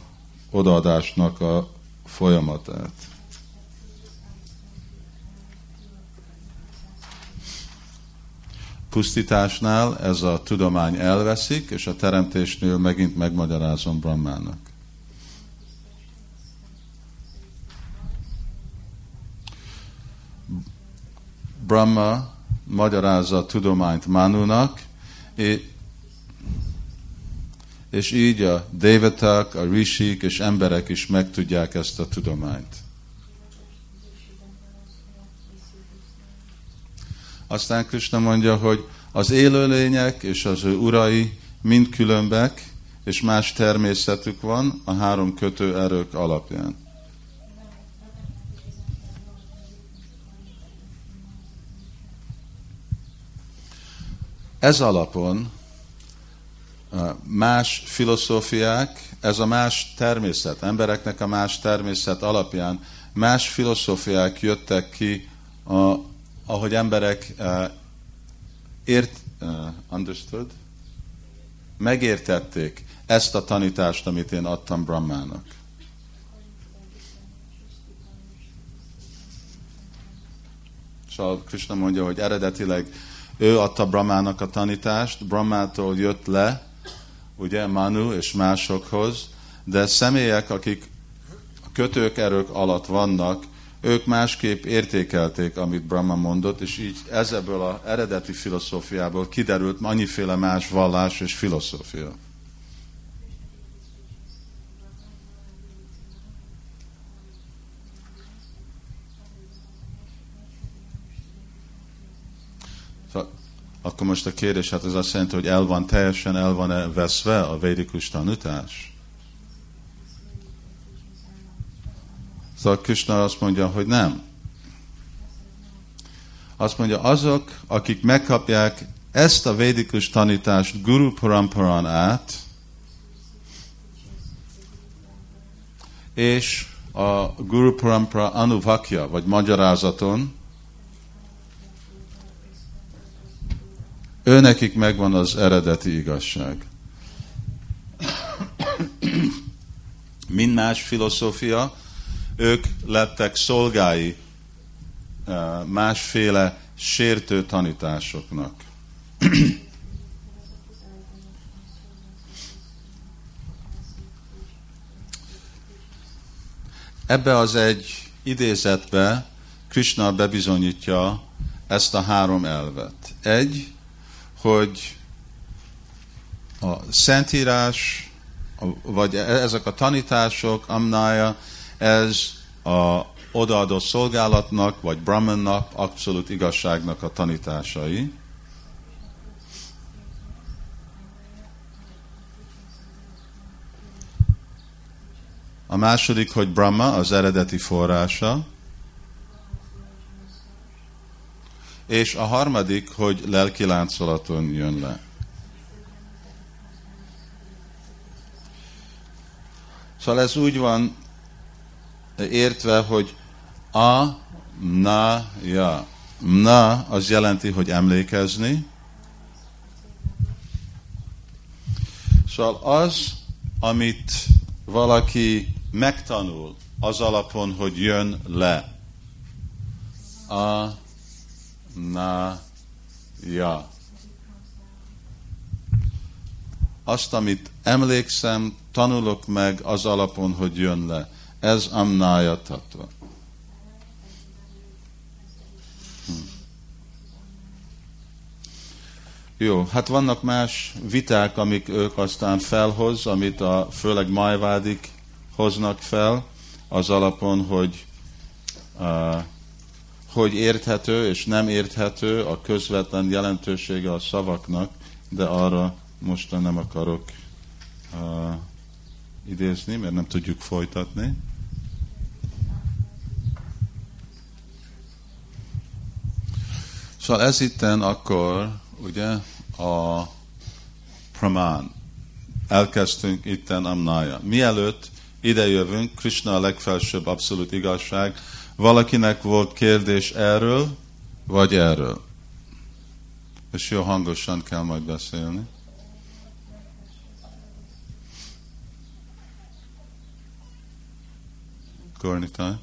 odaadásnak a folyamatát. pusztításnál ez a tudomány elveszik, és a teremtésnél megint megmagyarázom Brahmának. Brahma magyarázza a tudományt Manunak, és így a devatak, a rishik és emberek is megtudják ezt a tudományt. Aztán Krishna mondja, hogy az élőlények és az ő urai mind különbek, és más természetük van a három kötő erők alapján. Ez alapon más filozófiák, ez a más természet, embereknek a más természet alapján más filozófiák jöttek ki a ahogy emberek uh, ért, uh, understood? Megértették ezt a tanítást, amit én adtam Brahmának. Szóval Krishna mondja, hogy eredetileg ő adta Brahmának a tanítást, Brahmától jött le, ugye, Manu és másokhoz, de személyek, akik kötők erők alatt vannak, ők másképp értékelték, amit Brahma mondott, és így ezebből az eredeti filozófiából kiderült annyiféle más vallás és filozófia. Akkor most a kérdés, hát ez azt jelenti, hogy el van teljesen el van-e veszve a védikus tanítás? Szóval Krishna azt mondja, hogy nem. Azt mondja, azok, akik megkapják ezt a védikus tanítást Guru Paramparan át, és a Guru Parampara Anuvakya, vagy magyarázaton, ő nekik megvan az eredeti igazság. Mind más filozófia, ők lettek szolgái eh, másféle sértő tanításoknak. Ebbe az egy idézetbe Krishna bebizonyítja ezt a három elvet. Egy, hogy a Szentírás, vagy e- ezek a tanítások, amnája, ez a odaadó szolgálatnak, vagy Brahmannak, abszolút igazságnak a tanításai. A második, hogy Brahma az eredeti forrása. És a harmadik, hogy lelki láncolaton jön le. Szóval ez úgy van értve, hogy a, na, ja. Na az jelenti, hogy emlékezni. Szóval az, amit valaki megtanul az alapon, hogy jön le. A, na, ja. Azt, amit emlékszem, tanulok meg az alapon, hogy jön le. Ez amnája tatva. Hm. Jó, hát vannak más viták, amik ők aztán felhoz, amit a főleg majvádik hoznak fel, az alapon, hogy uh, hogy érthető és nem érthető a közvetlen jelentősége a szavaknak, de arra most nem akarok uh, idézni, mert nem tudjuk folytatni. Szóval ez itten akkor, ugye, a pramán. Elkezdtünk itten amnája. Mielőtt ide jövünk, Krishna a legfelsőbb abszolút igazság, valakinek volt kérdés erről, vagy erről. És jó hangosan kell majd beszélni. Gornitai.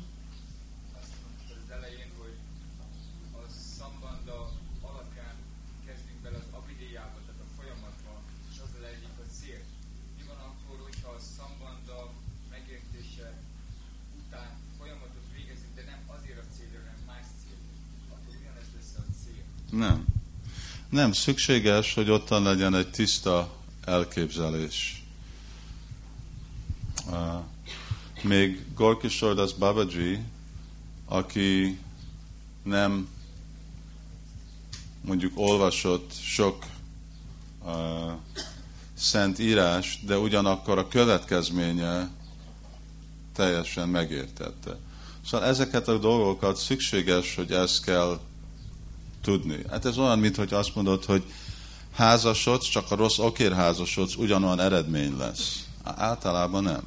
Nem, szükséges, hogy ottan legyen egy tiszta elképzelés. Még Gorky Sordas Babaji, aki nem mondjuk olvasott sok uh, szent írás, de ugyanakkor a következménye teljesen megértette. Szóval ezeket a dolgokat szükséges, hogy ezt kell tudni. Hát ez olyan, mint hogy azt mondod, hogy házasodsz, csak a rossz okér házasodsz, ugyanolyan eredmény lesz. Általában. Nem.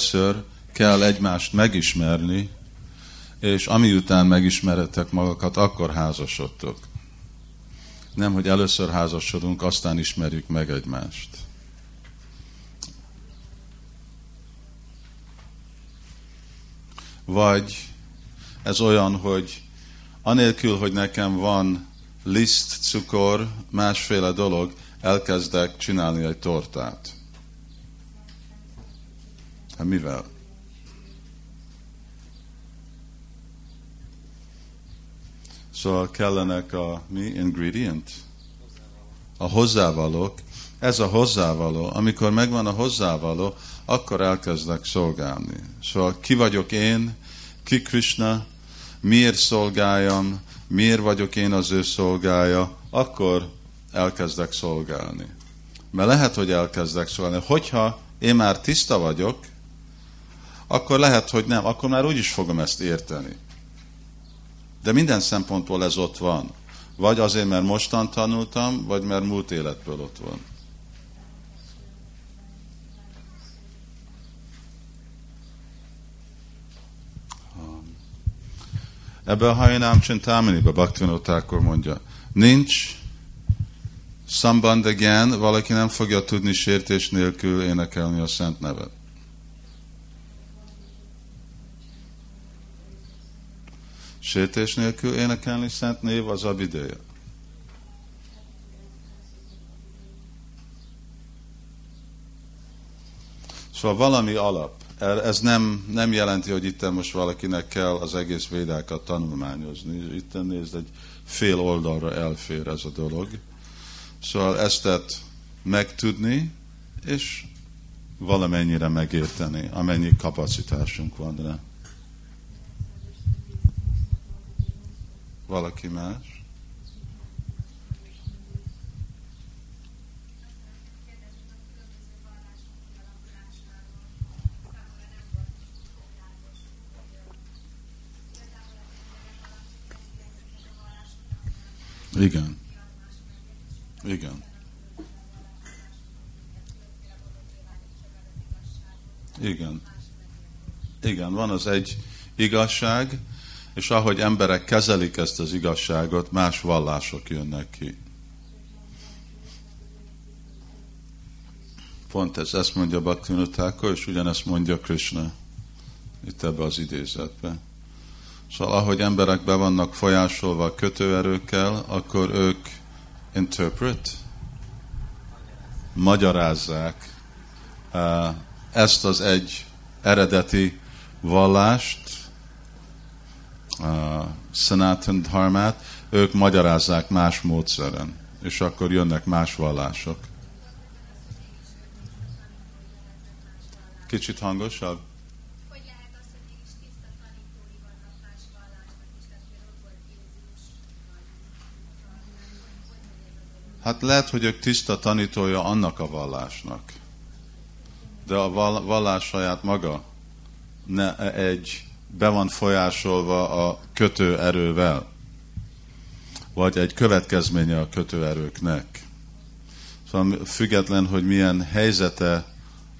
először kell egymást megismerni, és ami után megismeretek magakat, akkor házasodtok. Nem, hogy először házasodunk, aztán ismerjük meg egymást. Vagy ez olyan, hogy anélkül, hogy nekem van liszt, cukor, másféle dolog, elkezdek csinálni egy tortát. Hát mivel? Szóval kellenek a mi ingredient? A hozzávalók. Ez a hozzávaló. Amikor megvan a hozzávaló, akkor elkezdek szolgálni. Szóval ki vagyok én, ki Krishna, miért szolgáljam, miért vagyok én az ő szolgája, akkor elkezdek szolgálni. Mert lehet, hogy elkezdek szolgálni. Hogyha én már tiszta vagyok, akkor lehet, hogy nem, akkor már úgy is fogom ezt érteni. De minden szempontból ez ott van. Vagy azért, mert mostan tanultam, vagy mert múlt életből ott van. Ebbe a Hajnám Csintáminibe Bhaktivinoda mondja, nincs szambandagyan, valaki nem fogja tudni sértés nélkül énekelni a szent nevet. Sértés nélkül énekelni szent név az a videja. Szóval valami alap. Ez nem, nem jelenti, hogy itt most valakinek kell az egész védákat tanulmányozni. Itt nézd, egy fél oldalra elfér ez a dolog. Szóval ezt megtudni, és valamennyire megérteni, amennyi kapacitásunk van rá. Valaki más? Igen. Igen. Igen. Igen, van az egy igazság, és ahogy emberek kezelik ezt az igazságot, más vallások jönnek ki. Pont ez, ezt mondja Bhaktivinoda és ugyanezt mondja Krishna itt ebbe az idézetbe. Szóval ahogy emberek be vannak folyásolva kötőerőkkel, akkor ők interpret, magyarázzák uh, ezt az egy eredeti vallást, uh, Sanatan Dharmát, ők magyarázzák más módszeren, és akkor jönnek más vallások. Kicsit hangosabb? Hát lehet, hogy ők tiszta tanítója annak a vallásnak. De a vallás saját maga ne egy be van folyásolva a kötőerővel, vagy egy következménye a kötőerőknek. Szóval független, hogy milyen helyzete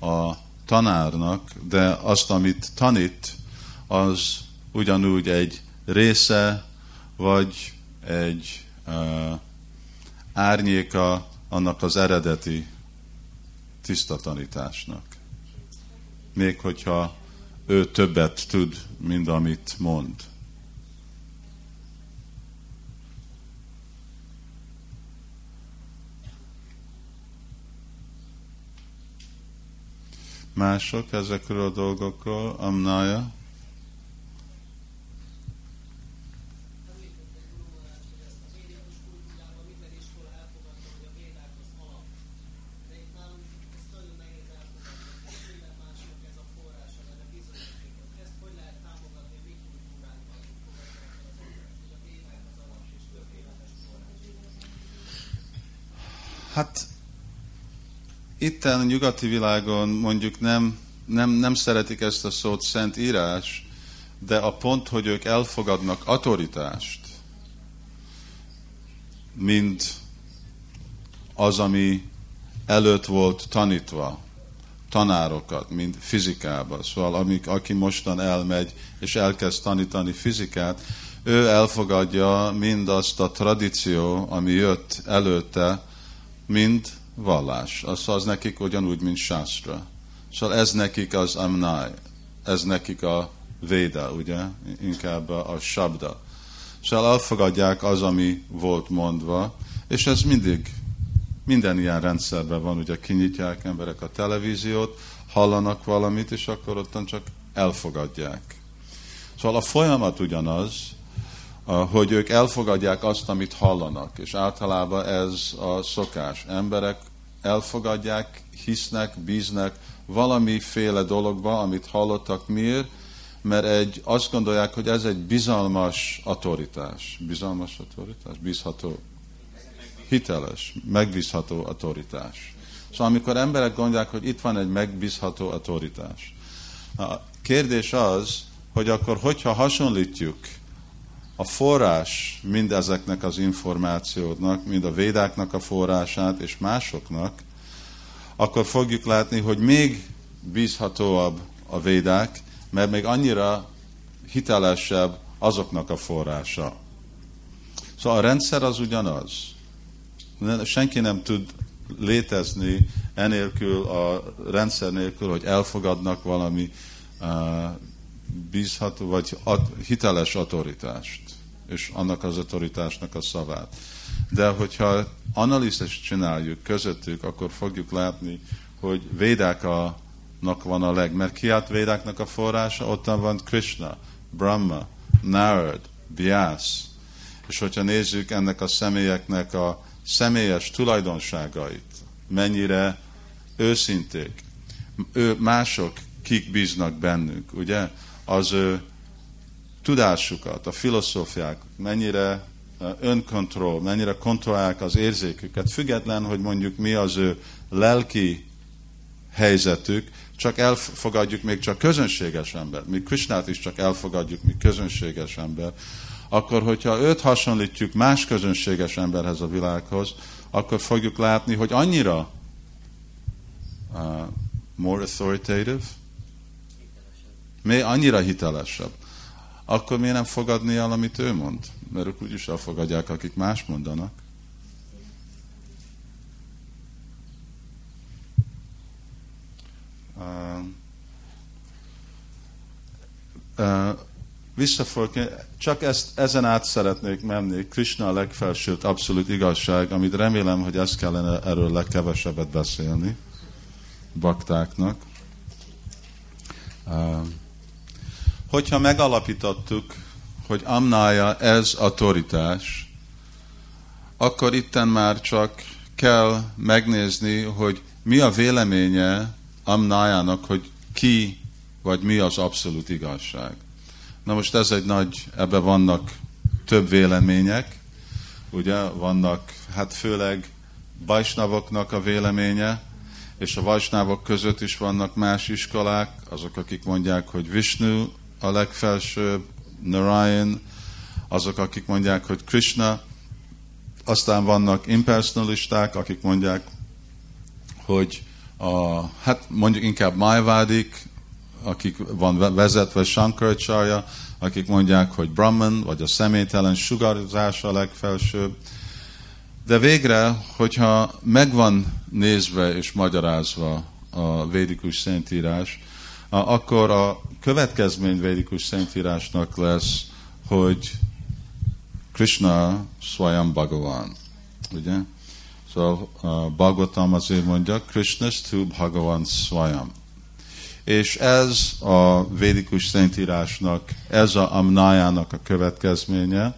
a tanárnak, de azt, amit tanít, az ugyanúgy egy része, vagy egy uh, árnyéka annak az eredeti tiszta tanításnak. Még hogyha ő többet tud, mint amit mond. Mások ezekről a dolgokról, Amnaya? Hát itt a nyugati világon mondjuk nem, nem, nem szeretik ezt a szót szent írás, de a pont, hogy ők elfogadnak autoritást, mint az, ami előtt volt tanítva, tanárokat, mint fizikába. Szóval amik, aki mostan elmegy és elkezd tanítani fizikát, ő elfogadja mindazt a tradíció, ami jött előtte, mint vallás. Az, az nekik ugyanúgy, mint Shastra. Szóval ez nekik az amnai, ez nekik a véda, ugye? Inkább a sabda. Szóval elfogadják az, ami volt mondva, és ez mindig, minden ilyen rendszerben van, ugye kinyitják emberek a televíziót, hallanak valamit, és akkor ottan csak elfogadják. Szóval a folyamat ugyanaz, hogy ők elfogadják azt, amit hallanak, és általában ez a szokás. Emberek elfogadják, hisznek, bíznek valamiféle dologba, amit hallottak. Miért? Mert egy, azt gondolják, hogy ez egy bizalmas autoritás. Bizalmas autoritás? Bízható. Hiteles, megbízható autoritás. Szóval amikor emberek gondolják, hogy itt van egy megbízható autoritás. A kérdés az, hogy akkor hogyha hasonlítjuk a forrás mindezeknek az információknak, mind a védáknak a forrását és másoknak, akkor fogjuk látni, hogy még bízhatóabb a védák, mert még annyira hitelesebb azoknak a forrása. Szóval a rendszer az ugyanaz. Senki nem tud létezni enélkül, a rendszer nélkül, hogy elfogadnak valami uh, bízható, vagy hiteles autoritást, és annak az autoritásnak a szavát. De hogyha analízist csináljuk közöttük, akkor fogjuk látni, hogy védáknak van a leg, mert kiát védáknak a forrása, ottan van Krishna, Brahma, Narad, Vyas. És hogyha nézzük ennek a személyeknek a személyes tulajdonságait, mennyire őszinték, ő, mások kik bíznak bennünk, ugye? Az ő tudásukat, a filozófiák, mennyire önkontroll, mennyire kontrollálják az érzéküket, független, hogy mondjuk mi az ő lelki helyzetük, csak elfogadjuk még csak közönséges ember. Mi Krisnát is csak elfogadjuk, mi közönséges ember. Akkor, hogyha őt hasonlítjuk más közönséges emberhez a világhoz, akkor fogjuk látni, hogy annyira uh, more authoritative, mi annyira hitelesebb. Akkor miért nem fogadni el, amit ő mond? Mert ők úgyis elfogadják, akik más mondanak. Uh, csak ezt, ezen át szeretnék menni. Krishna a legfelsőt abszolút igazság, amit remélem, hogy ezt kellene erről legkevesebbet beszélni baktáknak. Uh, hogyha megalapítottuk, hogy amnája ez autoritás, akkor itten már csak kell megnézni, hogy mi a véleménye amnájának, hogy ki vagy mi az abszolút igazság. Na most ez egy nagy, ebbe vannak több vélemények, ugye, vannak, hát főleg bajsnavoknak a véleménye, és a vajsnávok között is vannak más iskolák, azok, akik mondják, hogy Vishnu a legfelsőbb, Narayan, azok, akik mondják, hogy Krishna, aztán vannak impersonalisták, akik mondják, hogy a, hát mondjuk inkább májvádik, akik van vezetve Shankaracharya, akik mondják, hogy Brahman, vagy a személytelen sugarzás a legfelsőbb. De végre, hogyha megvan nézve és magyarázva a védikus szentírás, akkor a következmény védikus szentírásnak lesz, hogy Krishna Swayam Bhagavan. Ugye? Szóval a Bhagavatam azért mondja, Krishna tu Bhagavan Swayam. És ez a védikus szentírásnak, ez a amnájának a következménye,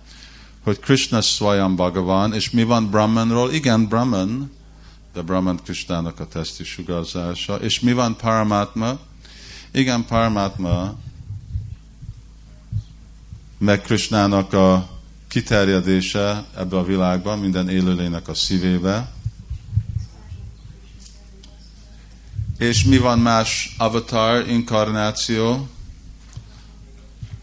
hogy Krishna Swayam Bhagavan, és mi van Brahmanról? Igen, Brahman, de Brahman Krishnának a testi sugárzása. És mi van Paramatma? Igen, Paramatma meg Krishnának a kiterjedése ebbe a világban, minden élőlének a szívébe. És mi van más avatar, inkarnáció?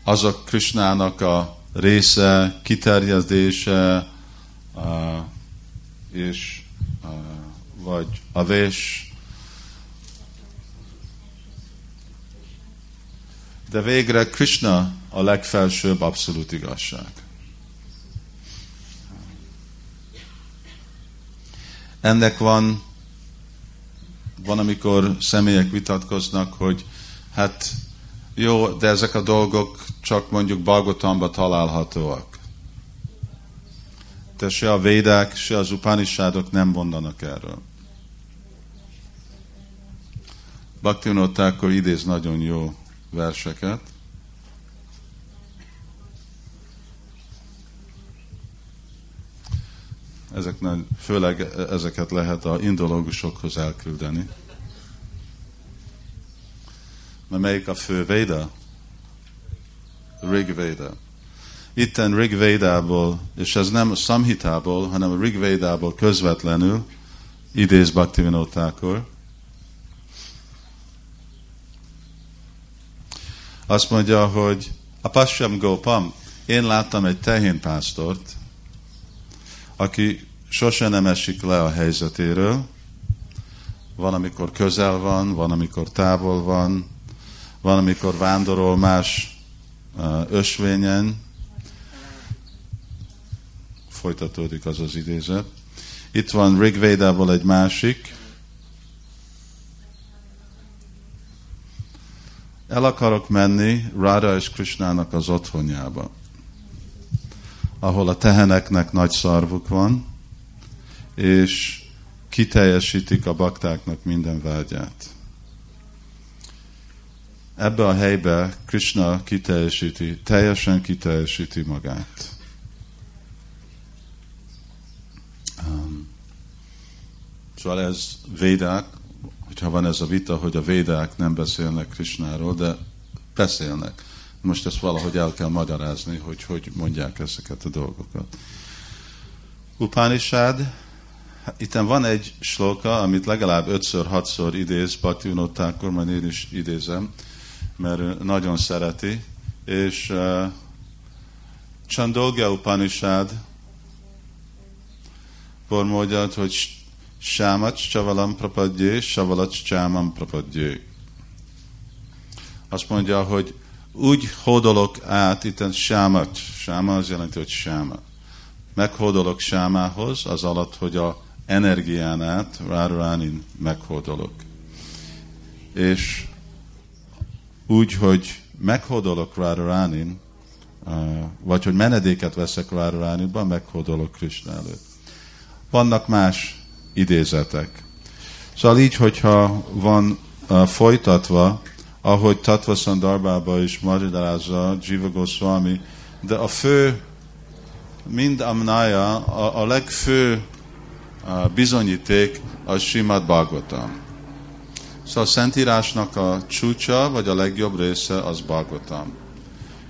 Azok Krishnának a része, kiterjedése, és vagy avés, de végre Krishna a legfelsőbb abszolút igazság. Ennek van, van, amikor személyek vitatkoznak, hogy hát jó, de ezek a dolgok csak mondjuk Balgotamba találhatóak. De se a védák, se az upanisádok nem mondanak erről. Bhaktivinoda idéz nagyon jó verseket. Ezeknek, főleg ezeket lehet a indológusokhoz elküldeni. Mert melyik a fő Véda? Rig Veda. Itten Rig Vedából, és ez nem a Samhitából, hanem a Rig Vedából közvetlenül idéz Bhaktivinoda Thakur. Azt mondja, hogy a Pasyam Gopam, én láttam egy tehénpásztort, aki sose nem esik le a helyzetéről, van, amikor közel van, van, amikor távol van, van, amikor vándorol más ösvényen, folytatódik az az idézet. Itt van Rigvédából egy másik, el akarok menni Ráda és Krishnának az otthonjába, ahol a teheneknek nagy szarvuk van, és kiteljesítik a baktáknak minden vágyát. Ebbe a helybe Krishna kiteljesíti, teljesen kiteljesíti magát. Um, szóval ez védák, hogyha van ez a vita, hogy a védák nem beszélnek Krishnáról, de beszélnek. Most ezt valahogy el kell magyarázni, hogy hogy mondják ezeket a dolgokat. Upanishad, itt van egy sloka, amit legalább ötször, hatszor idéz Bhaktivinoda majd én is idézem, mert nagyon szereti, és uh, Upanishad mondja, hogy Sámac csavalam prapadjé, savalac csámam prapadjé. Azt mondja, hogy úgy hódolok át, itt sámat, sáma az jelenti, hogy sáma. Meghódolok sámához, az alatt, hogy a energián át, ráránin meghódolok. És úgy, hogy meghódolok ráránin, vagy hogy menedéket veszek ráráninban, meghódolok Krishna előtt. Vannak más idézetek. Szóval így, hogyha van uh, folytatva, ahogy Tatva Sandarbába is magyarázza Jiva Goswami, de a fő, mind amnája, a, a legfő uh, bizonyíték a Simad Bhagavatam. Szóval a Szentírásnak a csúcsa, vagy a legjobb része az Bhagavatam.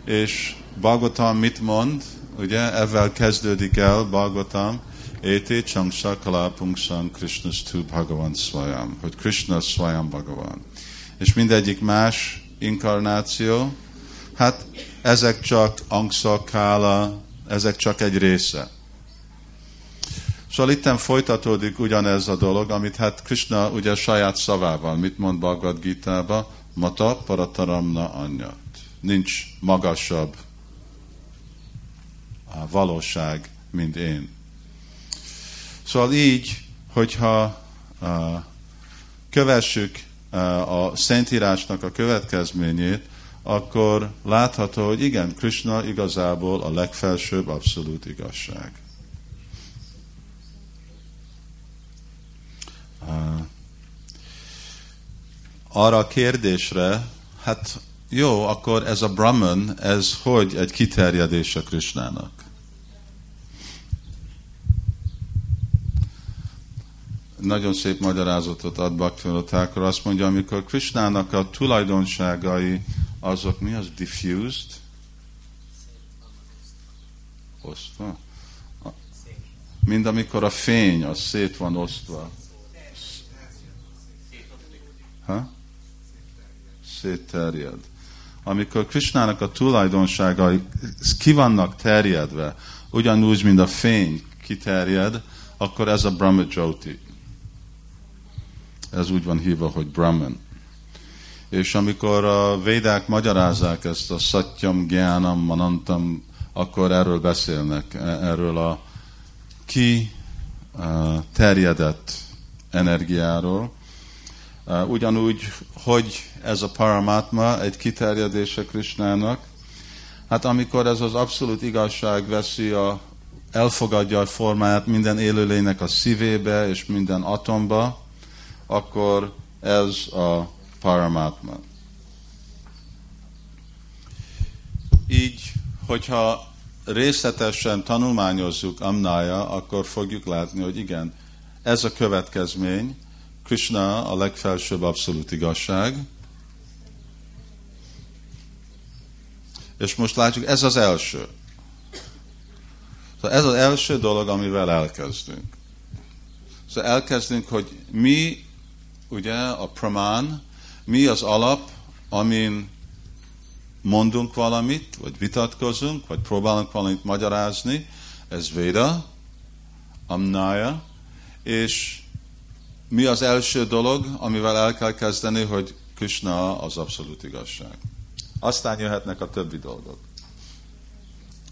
És Bhagavatam mit mond? Ugye, ezzel kezdődik el Bhagavatam, Été Chamsa Kalapungsan Krishna Stu Bhagavan Swayam, hogy Krishna Swayam Bhagavan. És mindegyik más inkarnáció, hát ezek csak Angsa, Kála, ezek csak egy része. Szóval itten folytatódik ugyanez a dolog, amit hát Krishna ugye saját szavával, mit mond Bhagavad Gita-ba, Mata Parataramna anyat. Nincs magasabb a valóság, mint én. Szóval így, hogyha uh, kövessük uh, a Szentírásnak a következményét, akkor látható, hogy igen, Krishna igazából a legfelsőbb abszolút igazság. Uh, arra a kérdésre, hát jó, akkor ez a Brahman, ez hogy egy kiterjedés a Krishnának? Nagyon szép magyarázatot ad Bhaktivinoda azt mondja, amikor Krishnának a tulajdonságai azok mi az? Diffused? Osztva? Mind amikor a fény, az szét van osztva. Ha? Szétterjed. Amikor Krishnának a tulajdonságai ki vannak terjedve, ugyanúgy, mint a fény kiterjed, akkor ez a Brahma Jyoti ez úgy van hívva, hogy Brahman. És amikor a védák magyarázzák ezt a Satyam, Gyánam, Manantam, akkor erről beszélnek, erről a ki terjedett energiáról. Ugyanúgy, hogy ez a paramatma egy kiterjedése Krisnának, hát amikor ez az abszolút igazság veszi a, elfogadja a formáját minden élőlénynek a szívébe és minden atomba, akkor ez a paramatma. Így, hogyha részletesen tanulmányozzuk Amnája, akkor fogjuk látni, hogy igen, ez a következmény, Krishna a legfelsőbb abszolút igazság, és most látjuk, ez az első. Szóval ez az első dolog, amivel elkezdünk. Szóval elkezdünk, hogy mi, ugye, a pramán, mi az alap, amin mondunk valamit, vagy vitatkozunk, vagy próbálunk valamit magyarázni, ez Véda, Amnaya, és mi az első dolog, amivel el kell kezdeni, hogy Krishna az abszolút igazság. Aztán jöhetnek a többi dolgok.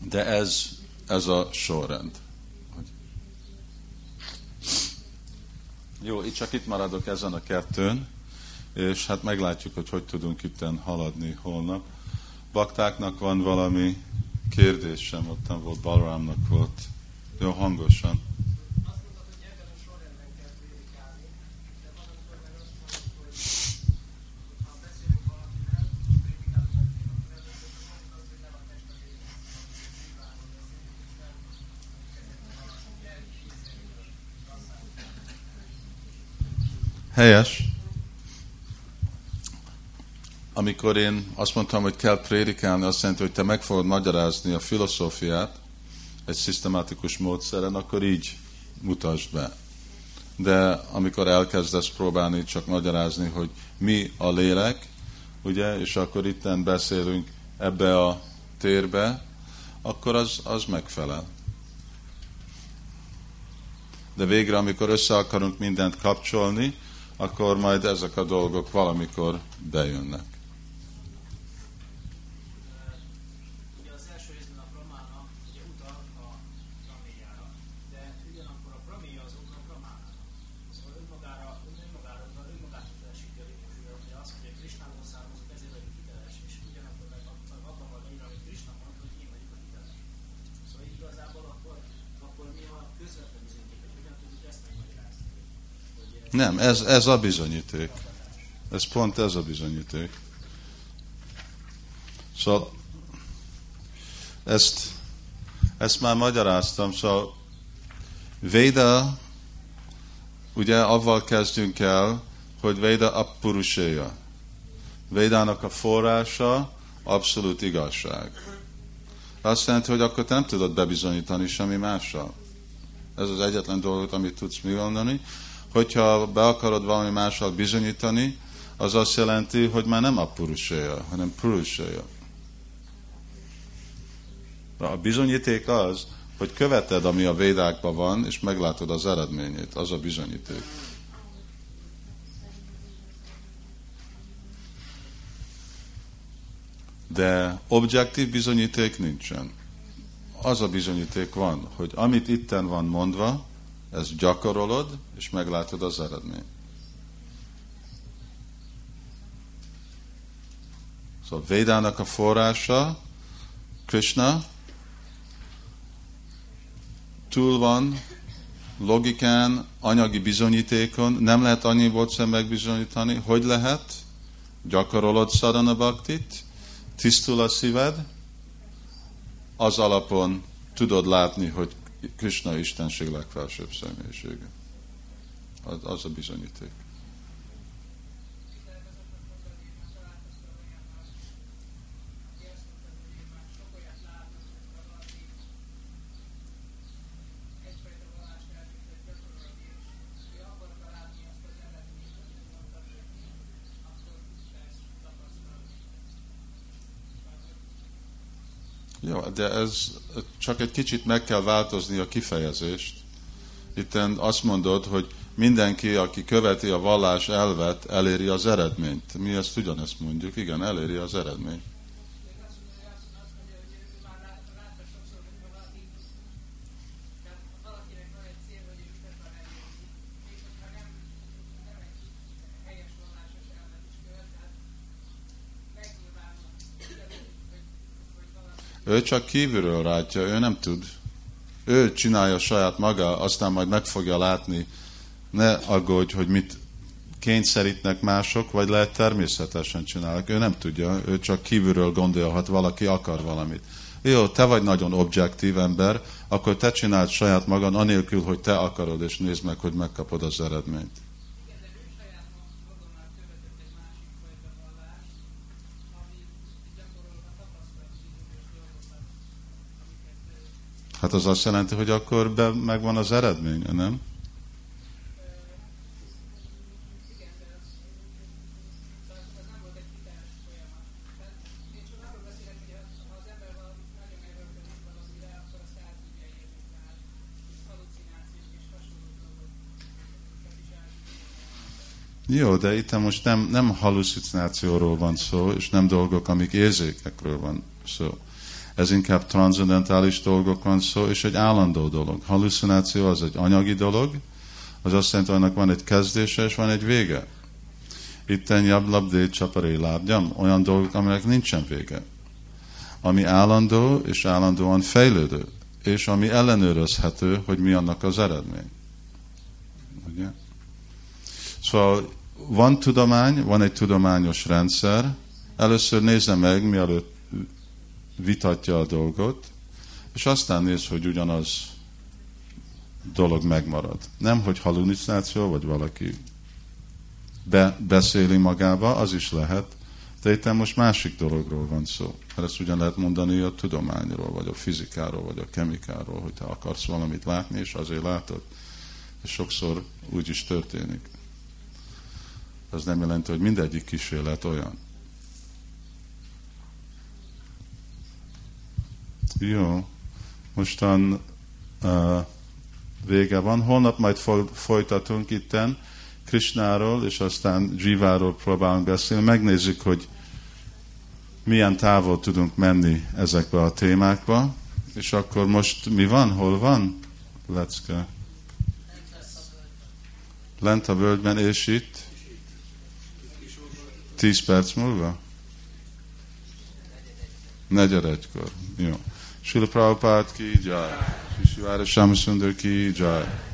De ez, ez a sorrend. Jó, itt csak itt maradok ezen a kettőn, és hát meglátjuk, hogy hogy tudunk itten haladni holnap baktáknak van valami kérdésem, ottan volt, Balrámnak volt. Jó, hangosan. Helyes amikor én azt mondtam, hogy kell prédikálni, azt jelenti, hogy te meg fogod magyarázni a filozófiát egy szisztematikus módszeren, akkor így mutasd be. De amikor elkezdesz próbálni csak magyarázni, hogy mi a lélek, ugye, és akkor itten beszélünk ebbe a térbe, akkor az, az megfelel. De végre, amikor össze akarunk mindent kapcsolni, akkor majd ezek a dolgok valamikor bejönnek. Nem, ez, ez a bizonyíték. Ez pont ez a bizonyíték. Szóval ezt, ezt már magyaráztam, szóval Véda, ugye avval kezdjünk el, hogy Véda appuruséja. Védának a forrása abszolút igazság. Azt jelenti, hogy akkor te nem tudod bebizonyítani semmi mással. Ez az egyetlen dolog, amit tudsz mi mondani hogyha be akarod valami mással bizonyítani, az azt jelenti, hogy már nem a puruséja, hanem puruséja. A bizonyíték az, hogy követed, ami a védákban van, és meglátod az eredményét. Az a bizonyíték. De objektív bizonyíték nincsen. Az a bizonyíték van, hogy amit itten van mondva, ezt gyakorolod, és meglátod az eredményt. Szóval Védának a forrása, Krishna, túl van logikán, anyagi bizonyítékon, nem lehet annyi módszer megbizonyítani. Hogy lehet? Gyakorolod szadana baktit, tisztul a szíved, az alapon tudod látni, hogy Krishna Istenség legfelsőbb személyisége. Az, az a bizonyíték. Jó, de ez csak egy kicsit meg kell változni a kifejezést. Itt azt mondod, hogy mindenki, aki követi a vallás elvet, eléri az eredményt. Mi ezt ugyanezt mondjuk, igen, eléri az eredményt. Ő csak kívülről látja, ő nem tud. Ő csinálja saját maga, aztán majd meg fogja látni. Ne aggódj, hogy mit kényszerítnek mások, vagy lehet természetesen csinálnak. Ő nem tudja, ő csak kívülről gondolhat, valaki akar valamit. Jó, te vagy nagyon objektív ember, akkor te csináld saját magad, anélkül, hogy te akarod, és nézd meg, hogy megkapod az eredményt. Hát az azt jelenti, hogy akkor be, megvan az eredménye, nem? Jó, de itt most nem, nem hallucinációról van szó, és nem dolgok, amik érzékekről van szó. Ez inkább transzendentális dolgok van szó, és egy állandó dolog. Hallucináció az egy anyagi dolog, az azt jelenti, hogy annak van egy kezdése, és van egy vége. Itten jablabdé csaparé lábgyam, olyan dolgok, aminek nincsen vége. Ami állandó, és állandóan fejlődő, és ami ellenőrözhető, hogy mi annak az eredmény. Ugye? Szóval van tudomány, van egy tudományos rendszer, először nézze meg, mielőtt vitatja a dolgot, és aztán néz, hogy ugyanaz dolog megmarad. Nem, hogy halucináció, vagy valaki be, beszéli magába, az is lehet, de itt most másik dologról van szó. Mert ezt ugyan lehet mondani a tudományról, vagy a fizikáról, vagy a kemikáról, hogy te akarsz valamit látni, és azért látod. És sokszor úgy is történik. Az nem jelenti, hogy mindegyik kísérlet olyan. Jó, mostan uh, vége van. Holnap majd folytatunk itten Krishnáról, és aztán Jiváról próbálunk beszélni. Megnézzük, hogy milyen távol tudunk menni ezekbe a témákba. És akkor most mi van? Hol van? Lecke. Lent a völgyben, és itt? Tíz perc múlva? Negyed egykor. Jó. Srila Prabhupada ki jai. Shri Shivara Shamasundar ki jai.